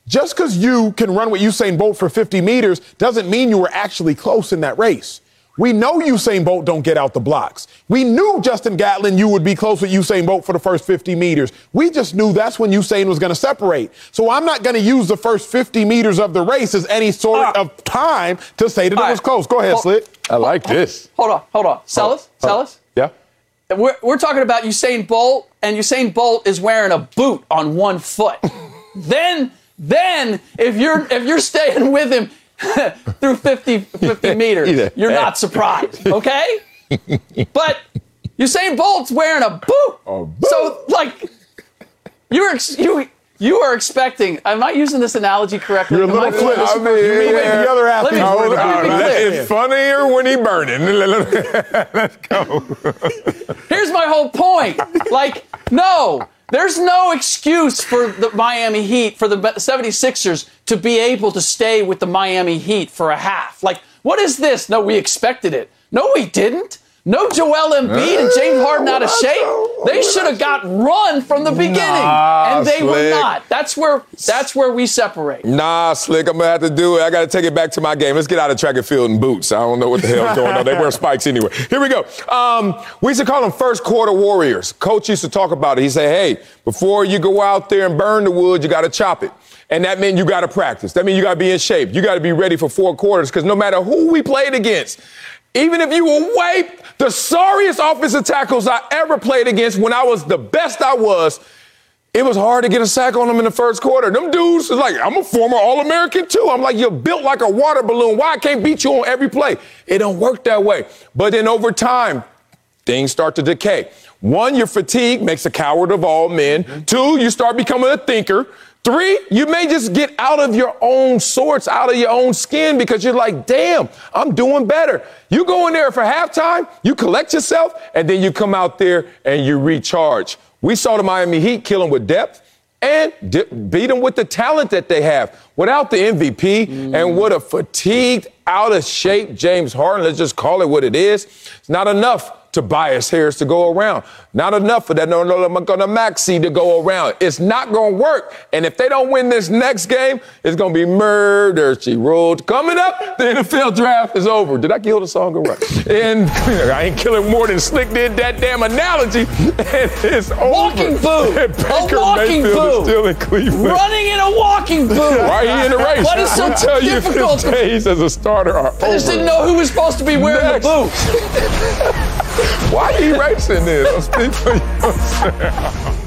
Just because you can run with Usain Bolt for 50 meters doesn't mean you were actually close in that race. We know Usain Bolt don't get out the blocks. We knew Justin Gatlin, you would be close with Usain Bolt for the first 50 meters. We just knew that's when Usain was going to separate. So I'm not going to use the first 50 meters of the race as any sort uh, of time to say that it was close. Go ahead, hold, Slick. I like hold, this. Hold on, hold on. Sellers, Sellers. Yeah. We're, we're talking about Usain Bolt, and Usain Bolt is wearing a boot on one foot. then, then if you're if you're staying with him through 50, 50 meters. You're not surprised, okay? but Usain Bolt's wearing a boot. A boot. So, like, you're you you are expecting. Am I using this analogy correctly? You're a little close. I mean, you mean yeah. the other athletes. Let me, let me be clear. It's funnier when he burning. Let's go. Here's my whole point. Like, no, there's no excuse for the Miami Heat, for the 76ers to be able to stay with the Miami Heat for a half. Like, what is this? No, we expected it. No, we didn't. No Joel Embiid and James Harden out of shape. They should have got run from the beginning, nah, and they slick. were not. That's where that's where we separate. Nah, slick. I'm gonna have to do it. I got to take it back to my game. Let's get out of track and field in boots. I don't know what the hell's going on. They wear spikes anyway. Here we go. Um, we used to call them first quarter warriors. Coach used to talk about it. He said, "Hey, before you go out there and burn the wood, you got to chop it." And that meant you got to practice. That means you got to be in shape. You got to be ready for four quarters because no matter who we played against, even if you were way the sorriest offensive tackles I ever played against when I was the best I was, it was hard to get a sack on them in the first quarter. Them dudes is like, I'm a former All-American too. I'm like, you're built like a water balloon. Why I can't beat you on every play? It don't work that way. But then over time, things start to decay. One, your fatigue makes a coward of all men. Two, you start becoming a thinker. Three, you may just get out of your own sorts, out of your own skin because you're like, damn, I'm doing better. You go in there for halftime, you collect yourself, and then you come out there and you recharge. We saw the Miami Heat kill them with depth and beat them with the talent that they have without the MVP mm. and with a fatigued, out of shape James Harden. Let's just call it what it is. It's not enough Tobias Harris to go around. Not enough for that. No, no, I'm going to Maxey to go around. It's not going to work. And if they don't win this next game, it's going to be murder. She ruled. Coming up, the NFL draft is over. Did I kill the song or what? and I ain't killing more than Slick did that damn analogy. And it's over. Walking boo. And Baker a walking Mayfield boo. still in Cleveland. Running in a walking boo. Why are you in the race? What is so tell difficult? You his days as a starter are I just didn't know who was supposed to be wearing Next. the boots. Why are you racing this? Speak for yourself.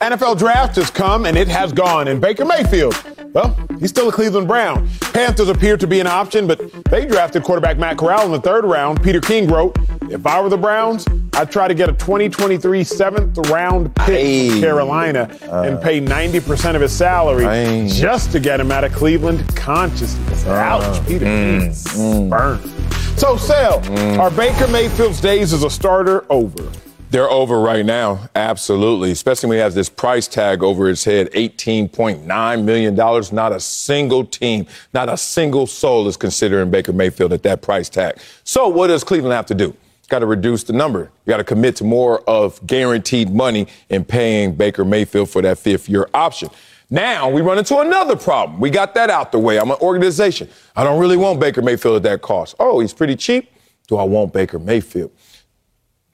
NFL draft has come and it has gone. And Baker Mayfield, well, he's still a Cleveland Brown. Panthers appear to be an option, but they drafted quarterback Matt Corral in the third round. Peter King wrote, If I were the Browns, I'd try to get a 2023 seventh round pick hey. from Carolina uh, and pay 90% of his salary hey. just to get him out of Cleveland consciousness. Uh, Ouch, Peter mm, King mm. burned. So, Sal, mm. are Baker Mayfield's days as a starter over? They're over right now, absolutely. Especially when he has this price tag over his head, $18.9 million. Not a single team, not a single soul is considering Baker Mayfield at that price tag. So what does Cleveland have to do? Got to reduce the number. You got to commit to more of guaranteed money in paying Baker Mayfield for that fifth year option. Now we run into another problem. We got that out the way. I'm an organization. I don't really want Baker Mayfield at that cost. Oh, he's pretty cheap. Do I want Baker Mayfield?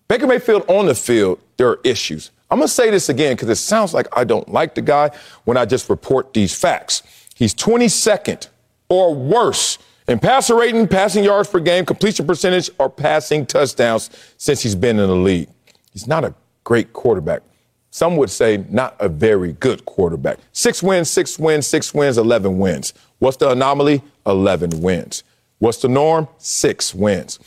Baker Mayfield on the field, there are issues. I'm going to say this again because it sounds like I don't like the guy when I just report these facts. He's 22nd or worse in passer rating, passing yards per game, completion percentage, or passing touchdowns since he's been in the league. He's not a great quarterback. Some would say not a very good quarterback. Six wins, six wins, six wins, 11 wins. What's the anomaly? 11 wins. What's the norm? Six wins.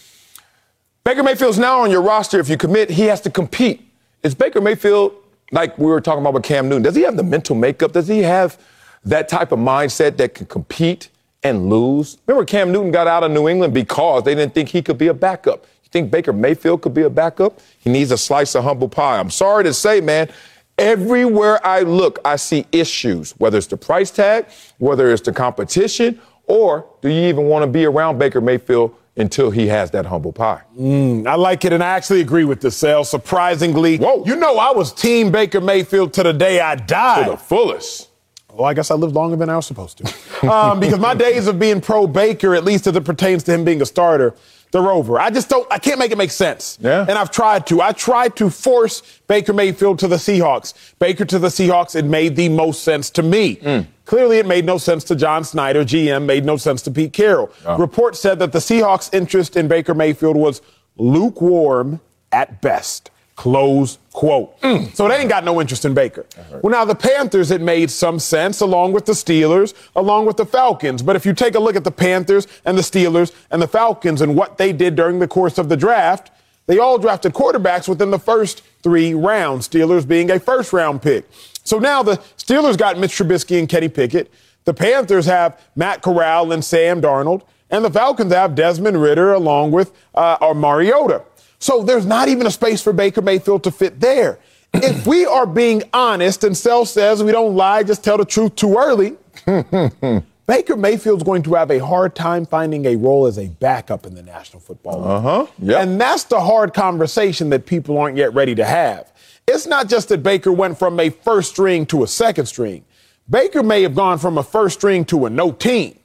Baker Mayfield's now on your roster. If you commit, he has to compete. Is Baker Mayfield, like we were talking about with Cam Newton, does he have the mental makeup? Does he have that type of mindset that can compete and lose? Remember, Cam Newton got out of New England because they didn't think he could be a backup. You think Baker Mayfield could be a backup? He needs a slice of humble pie. I'm sorry to say, man, everywhere I look, I see issues, whether it's the price tag, whether it's the competition, or do you even want to be around Baker Mayfield until he has that humble pie. Mm, I like it, and I actually agree with the sale. Surprisingly, Whoa. you know, I was Team Baker Mayfield to the day I died. To the fullest. Well, I guess I lived longer than I was supposed to. Um, because my days of being pro Baker, at least as it pertains to him being a starter, they're over. I just don't, I can't make it make sense. Yeah. And I've tried to. I tried to force Baker Mayfield to the Seahawks. Baker to the Seahawks, it made the most sense to me. Mm. Clearly, it made no sense to John Schneider. GM made no sense to Pete Carroll. Report said that the Seahawks' interest in Baker Mayfield was lukewarm at best. Close quote. So they ain't got no interest in Baker. Well, now the Panthers, it made some sense along with the Steelers, along with the Falcons. But if you take a look at the Panthers and the Steelers and the Falcons and what they did during the course of the draft, they all drafted quarterbacks within the first three rounds, Steelers being a first round pick. So now the Steelers got Mitch Trubisky and Kenny Pickett. The Panthers have Matt Corral and Sam Darnold. And the Falcons have Desmond Ridder along with uh, or Mariota. So there's not even a space for Baker Mayfield to fit there. if we are being honest, and self says we don't lie, just tell the truth too early, Baker Mayfield's going to have a hard time finding a role as a backup in the National Football League. Uh-huh. Yep. And that's the hard conversation that people aren't yet ready to have. It's not just that Baker went from a first string to a second string. Baker may have gone from a first string to a no team.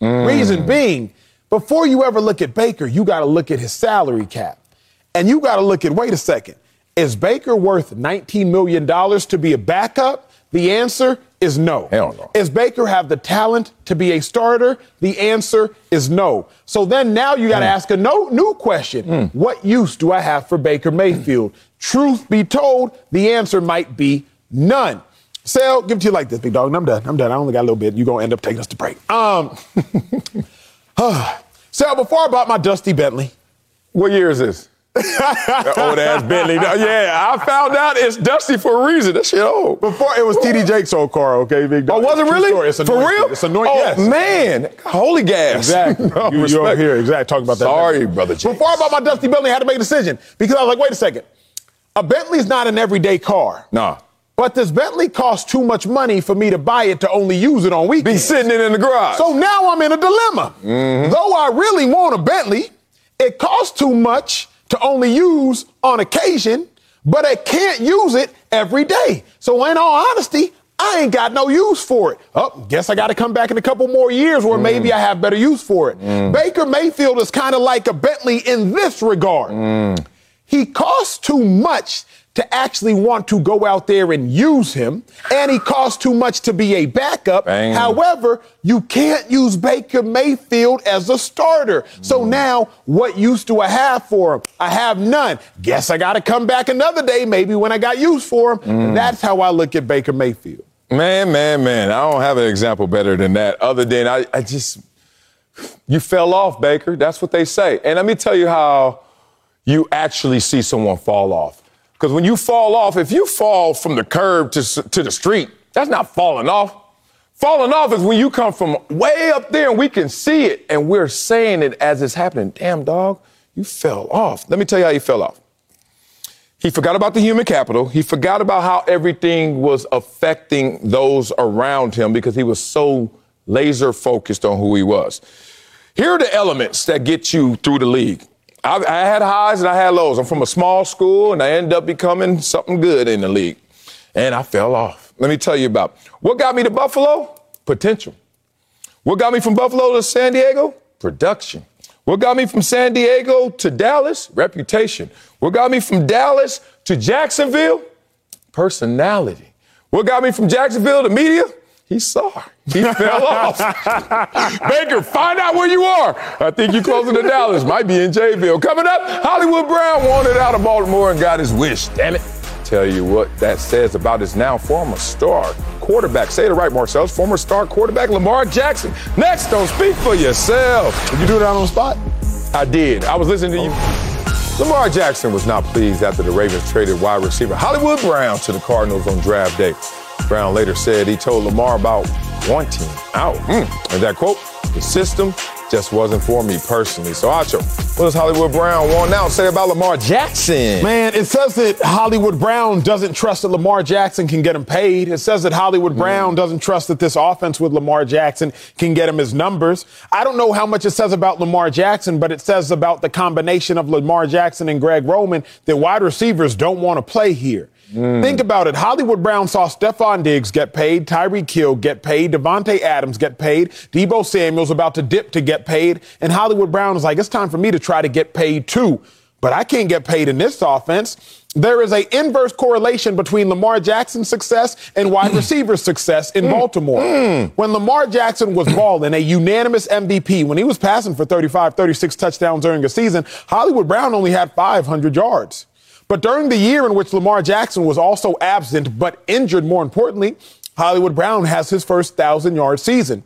Reason being, before you ever look at Baker, you got to look at his salary cap. And you got to look at wait a second, is Baker worth $19 million to be a backup? The answer is no. Hell no. Does Baker have the talent to be a starter? The answer is no. So then now you got to ask a no, new question. What use do I have for Baker Mayfield? Truth be told, the answer might be none. Sal, give it to you like this, big dog. and I'm done. I'm done. I only got a little bit. You're going to end up taking us to break. Um, Sal, before I bought my Dusty Bentley, What year is this? Old ass Bentley. Yeah, I found out it's Dusty for a reason. That shit old. before it was TD Jake's old car, okay, big dog. Oh, dog. was it really? story. It's For real? It's anointed. Oh, yes. man. Holy gas. Exactly. No, you, you respect. over here, exactly. Talking about that. Sorry, brother James. Before I bought my Dusty Bentley, I had to make a decision because I was like, wait a second. A Bentley's not an everyday car. Nah. But this Bentley costs too much money for me to buy it to only use it on weekends. Be sitting it in the garage. So now I'm in a dilemma. Mm-hmm. Though I really want a Bentley, it costs too much to only use on occasion, but I can't use it every day. So in all honesty, I ain't got no use for it. Oh, guess I got to come back in a couple more years where Mm. maybe I have better use for it. Baker Mayfield is kind of like a Bentley in this regard. Mm. He costs too much to actually want to go out there and use him, and he costs too much to be a backup. Bang. However, you can't use Baker Mayfield as a starter. So mm. now, what use do I have for him? I have none. Guess I got to come back another day, maybe when I got use for him. And that's how I look at Baker Mayfield. Man, man, man. I don't have an example better than that, other than I, I just, you fell off, Baker. That's what they say. And let me tell you how you actually see someone fall off. Because when you fall off, if you fall from the curb to, to the street, that's not falling off. Falling off is when you come from way up there and we can see it and we're saying it as it's happening. Damn, dog, you fell off. Let me tell you how you fell off. He forgot about the human capital. He forgot about how everything was affecting those around him because he was so laser focused on who he was. Here are the elements that get you through the league. I, I had highs and I had lows. I'm from a small school and I ended up becoming something good in the league. And I fell off. Let me tell you about what got me to Buffalo? Potential. What got me from Buffalo to San Diego? Production. What got me from San Diego to Dallas? Reputation. What got me from Dallas to Jacksonville? Personality. What got me from Jacksonville to media? He saw. He fell off. Baker, find out where you are. I think you're closer to Dallas. Might be in Jayville. Coming up, Hollywood Brown wanted out of Baltimore and got his wish. Damn it. tell you what that says about his now former star quarterback. Say it right, Marcellus. Former star quarterback Lamar Jackson. Next, don't speak for yourself. Did you do that on the spot? I did. I was listening to you. Lamar Jackson was not pleased after the Ravens traded wide receiver Hollywood Brown to the Cardinals on draft day. Brown later said he told Lamar about wanting out. Mm. And that quote, the system just wasn't for me personally. So, Acho, what does Hollywood Brown want now say about Lamar Jackson? Man, it says that Hollywood Brown doesn't trust that Lamar Jackson can get him paid. It says that Hollywood Brown doesn't trust that this offense with Lamar Jackson can get him his numbers. I don't know how much it says about Lamar Jackson, but it says about the combination of Lamar Jackson and Greg Roman that wide receivers don't want to play here. Mm. Think about it. Hollywood Brown saw Stefon Diggs get paid, Tyreek Hill get paid, Davante Adams get paid, Deebo Samuel's about to dip to get paid, and Hollywood Brown is like, it's time for me to try to get paid too. But I can't get paid in this offense. There is a inverse correlation between Lamar Jackson's success and wide receiver success in mm. Baltimore. Mm. When Lamar Jackson was balling, a unanimous MVP, when he was passing for 35, 36 touchdowns during a season, Hollywood Brown only had 500 yards. But during the year in which Lamar Jackson was also absent but injured, more importantly, Hollywood Brown has his first thousand yard season.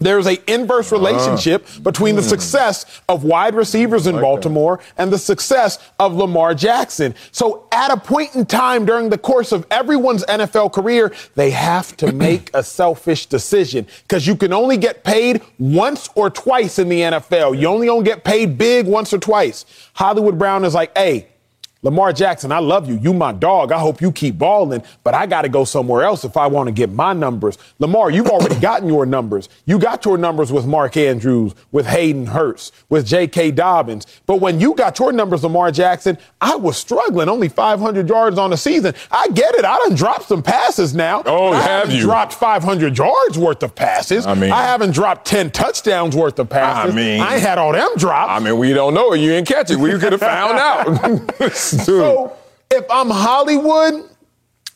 There's a inverse relationship uh, between the success of wide receivers in like Baltimore that. and the success of Lamar Jackson. So at a point in time during the course of everyone's NFL career, they have to make a selfish decision because you can only get paid once or twice in the NFL. You only gonna get paid big once or twice. Hollywood Brown is like, hey, Lamar Jackson, I love you. You my dog. I hope you keep balling, but I got to go somewhere else if I want to get my numbers. Lamar, you've already gotten your numbers. You got your numbers with Mark Andrews, with Hayden Hurst, with J.K. Dobbins. But when you got your numbers, Lamar Jackson, I was struggling. Only 500 yards on the season. I get it. I done dropped some passes now. Oh, I have you? Dropped 500 yards worth of passes. I mean, I haven't dropped 10 touchdowns worth of passes. I mean, I had all them drops. I mean, we don't know. You didn't catch it. We could have found out. So if I'm Hollywood,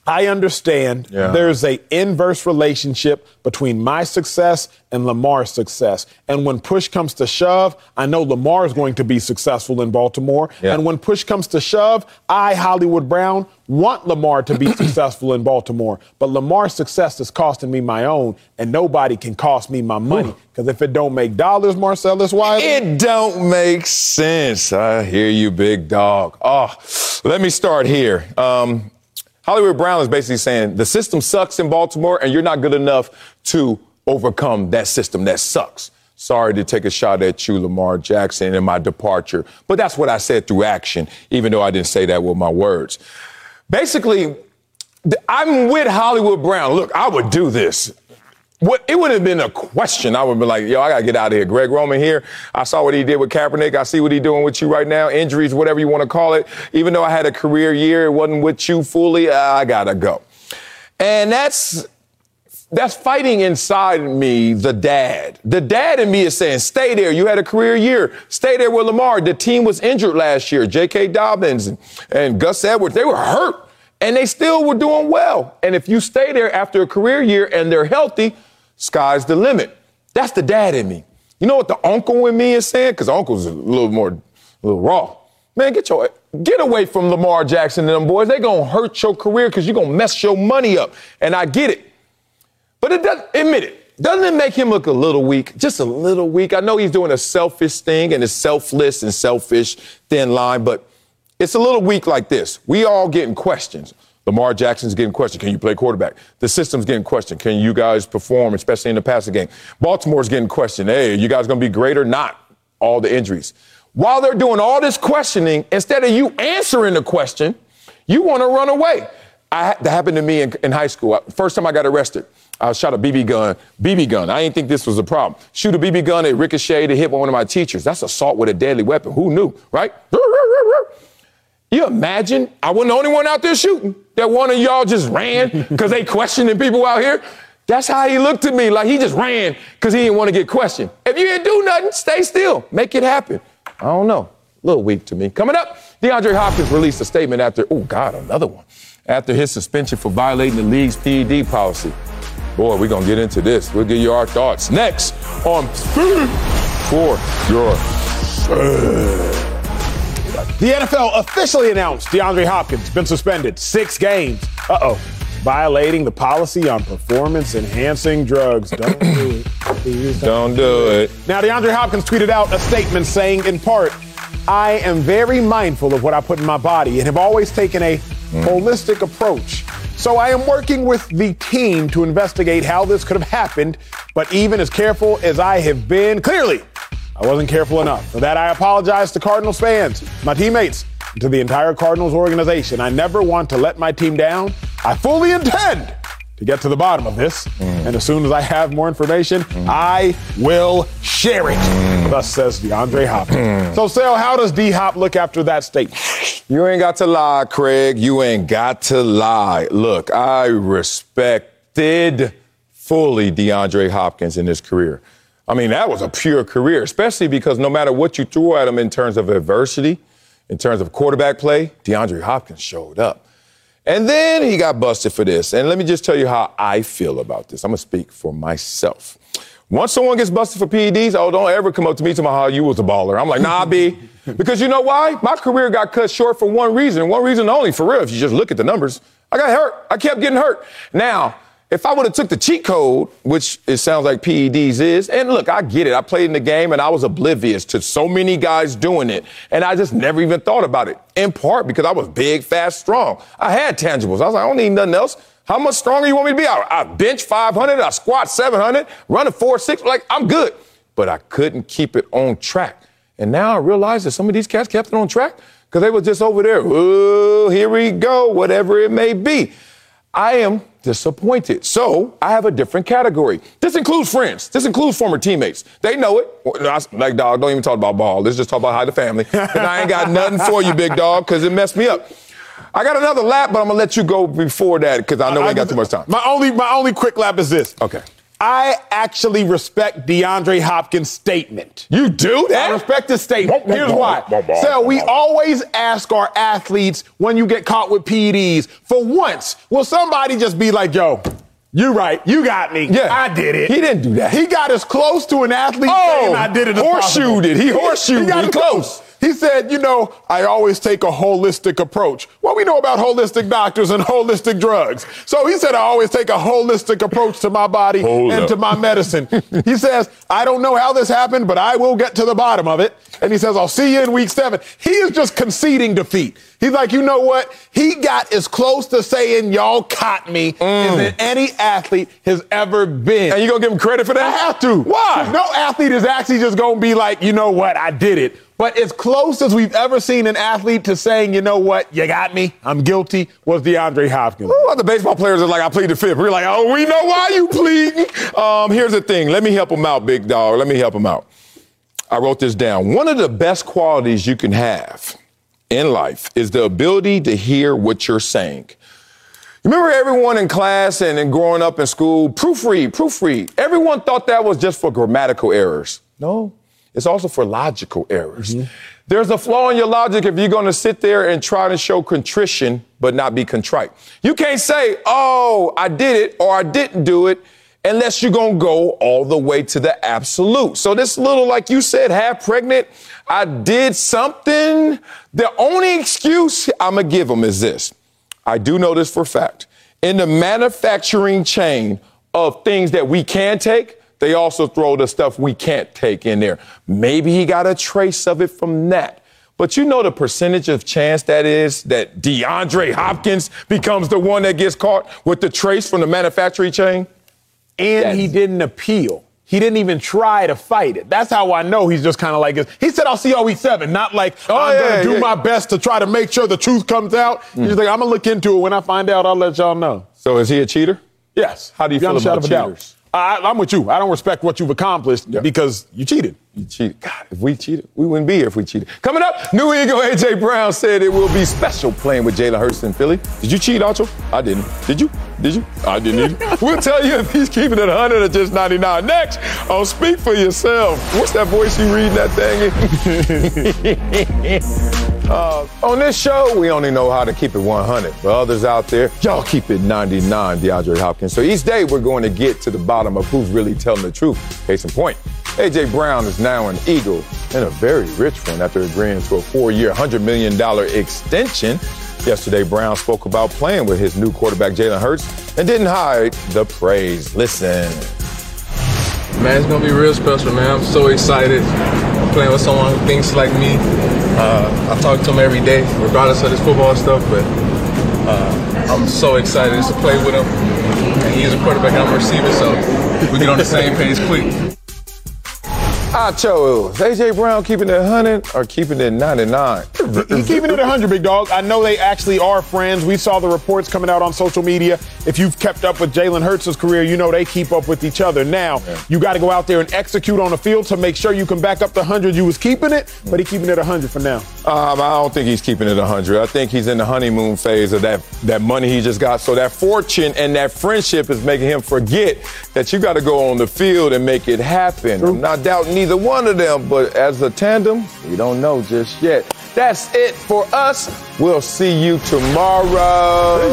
I understand yeah. there's a inverse relationship between my success and Lamar's success. And when push comes to shove, I know Lamar is going to be successful in Baltimore. Yeah. And when push comes to shove, I, Hollywood Brown, want Lamar to be successful in Baltimore. But Lamar's success is costing me my own, and nobody can cost me my money. Because if it don't make dollars, Marcellus Wiley. It don't make sense. I hear you, big dog. Oh, let me start here. Um, Hollywood Brown is basically saying the system sucks in Baltimore and you're not good enough to overcome that system that sucks. Sorry to take a shot at you, Lamar Jackson, and my departure. But that's what I said through action, even though I didn't say that with my words. Basically, I'm with Hollywood Brown. Look, I would do this. What, it would have been a question. I would be like, yo, I got to get out of here. Greg Roman here. I saw what he did with Kaepernick. I see what he's doing with you right now. Injuries, whatever you want to call it. Even though I had a career year, it wasn't with you fully. Uh, I got to go. And that's that's fighting inside me, the dad. The dad in me is saying, stay there. You had a career year. Stay there with Lamar. The team was injured last year. J.K. Dobbins and, and Gus Edwards, they were hurt and they still were doing well. And if you stay there after a career year and they're healthy, sky's the limit. That's the dad in me. You know what the uncle in me is saying? Because uncle's a little more, a little raw. Man, get your get away from Lamar Jackson and them boys. They gonna hurt your career because you're gonna mess your money up. And I get it. But it does admit it. Doesn't it make him look a little weak? Just a little weak. I know he's doing a selfish thing and it's selfless and selfish thin line, but it's a little weak like this. We all getting questions. Lamar Jackson's getting questioned. Can you play quarterback? The system's getting questioned. Can you guys perform, especially in the passing game? Baltimore's getting questioned. Hey, you guys going to be great or not? All the injuries. While they're doing all this questioning, instead of you answering the question, you want to run away. I, that happened to me in, in high school. First time I got arrested, I shot a BB gun. BB gun. I didn't think this was a problem. Shoot a BB gun, it ricocheted, it hit one of my teachers. That's assault with a deadly weapon. Who knew, right? You imagine I wasn't the only one out there shooting. That one of y'all just ran because they questioning people out here. That's how he looked at me, like he just ran because he didn't want to get questioned. If you didn't do nothing, stay still. Make it happen. I don't know. A little weak to me. Coming up, DeAndre Hopkins released a statement after, oh, God, another one. After his suspension for violating the league's PED policy. Boy, we're going to get into this. We'll give you our thoughts next on Food for Your The NFL officially announced DeAndre Hopkins been suspended six games. Uh oh. Violating the policy on performance enhancing drugs. Don't do it. Please Don't do it. Now, DeAndre Hopkins tweeted out a statement saying, in part, I am very mindful of what I put in my body and have always taken a holistic approach. So I am working with the team to investigate how this could have happened. But even as careful as I have been, clearly, I wasn't careful enough. For that, I apologize to Cardinals fans, my teammates, and to the entire Cardinals organization. I never want to let my team down. I fully intend to get to the bottom of this. Mm. And as soon as I have more information, mm. I will share it. Mm. Thus says DeAndre Hopkins. So, Sal, how does D Hop look after that statement? You ain't got to lie, Craig. You ain't got to lie. Look, I respected fully DeAndre Hopkins in his career. I mean, that was a pure career, especially because no matter what you threw at him in terms of adversity, in terms of quarterback play, DeAndre Hopkins showed up. And then he got busted for this. And let me just tell you how I feel about this. I'm going to speak for myself. Once someone gets busted for PEDs, oh, don't ever come up to me to my how you was a baller. I'm like, nah, B. Because you know why? My career got cut short for one reason, one reason only, for real. If you just look at the numbers, I got hurt. I kept getting hurt. Now, if I would have took the cheat code, which it sounds like PEDs is, and look, I get it. I played in the game and I was oblivious to so many guys doing it, and I just never even thought about it. In part because I was big, fast, strong. I had tangibles. I was like, I don't need nothing else. How much stronger you want me to be? I, I bench 500, I squat 700, run a 4 6. Like, I'm good. But I couldn't keep it on track. And now I realize that some of these cats kept it on track because they were just over there. Oh, here we go, whatever it may be. I am disappointed. So I have a different category. This includes friends. This includes former teammates. They know it. Like, dog, don't even talk about ball. Let's just talk about how the family. And I ain't got nothing for you, big dog, because it messed me up. I got another lap, but I'm gonna let you go before that because I know we ain't got too much time. My only, my only quick lap is this. Okay. I actually respect DeAndre Hopkins' statement. You do that? I respect his statement. Here's why. So we always ask our athletes when you get caught with PEDs, for once, will somebody just be like, yo, you right, you got me. Yeah. I did it. He didn't do that. He got as close to an athlete Oh, saying I did it horseshoed it. He horseshoed He got as close. He said, you know, I always take a holistic approach. What we know about holistic doctors and holistic drugs. So he said, I always take a holistic approach to my body Hold and up. to my medicine. he says, I don't know how this happened, but I will get to the bottom of it. And he says, I'll see you in week seven. He is just conceding defeat. He's like, you know what? He got as close to saying, y'all caught me mm. as any athlete has ever been. And you gonna give him credit for that? I have to. Why? No athlete is actually just going to be like, you know what, I did it. But as close as we've ever seen an athlete to saying, you know what, you got me, I'm guilty, was DeAndre Hopkins. Ooh, other baseball players are like, I plead the fifth. We're like, oh, we know why you pleading. Um, here's the thing. Let me help him out, big dog. Let me help him out. I wrote this down. One of the best qualities you can have in life is the ability to hear what you're saying. Remember everyone in class and, and growing up in school, proofread, proofread. Everyone thought that was just for grammatical errors. No, it's also for logical errors. Mm-hmm. There's a flaw in your logic if you're going to sit there and try to show contrition but not be contrite. You can't say, oh, I did it or I didn't do it unless you're going to go all the way to the absolute. So this little, like you said, half pregnant, I did something. The only excuse I'm going to give them is this. I do know this for a fact. In the manufacturing chain of things that we can take, they also throw the stuff we can't take in there. Maybe he got a trace of it from that. But you know the percentage of chance that is that DeAndre Hopkins becomes the one that gets caught with the trace from the manufacturing chain? and he didn't appeal. He didn't even try to fight it. That's how I know he's just kind of like this. He said, I'll see y'all week seven, not like, oh, I'm Oh, yeah, going to do yeah. my best to try to make sure the truth comes out. He's mm. like, I'm going to look into it. When I find out, I'll let y'all know. So is he a cheater? Yes. How do you Beyond feel about cheaters? I, I'm with you. I don't respect what you've accomplished because you cheated. You cheated. God, if we cheated, we wouldn't be here if we cheated. Coming up, New Eagle AJ Brown said it will be special playing with Jalen Hurts in Philly. Did you cheat, Acho? I didn't. Did you? Did you? I didn't either. we'll tell you if he's keeping it 100 or just 99. Next, on Speak for Yourself. What's that voice you reading that thing? uh, on this show, we only know how to keep it 100. But others out there, y'all keep it 99, DeAndre Hopkins. So each day, we're going to get to the bottom of who's really telling the truth. Case in point. AJ Brown is now an Eagle and a very rich one after agreeing to a four-year, $100 million extension. Yesterday, Brown spoke about playing with his new quarterback, Jalen Hurts, and didn't hide the praise. Listen. Man, it's gonna be real special, man. I'm so excited playing with someone who thinks like me. Uh, I talk to him every day, regardless of this football stuff, but uh, I'm so excited to play with him. And he's a quarterback and I'm a receiver, so we get on the same page quick. I chose AJ Brown keeping it 100 or keeping it 99. He's keeping it 100, big dog. I know they actually are friends. We saw the reports coming out on social media. If you've kept up with Jalen Hurts' career, you know they keep up with each other. Now, yeah. you got to go out there and execute on the field to make sure you can back up the 100 you was keeping it, but he's keeping it 100 for now. Um, I don't think he's keeping it 100. I think he's in the honeymoon phase of that, that money he just got. So that fortune and that friendship is making him forget that you got to go on the field and make it happen. True. I'm not doubting either one of them, but as a tandem, we don't know just yet. That's it for us. We'll see you tomorrow.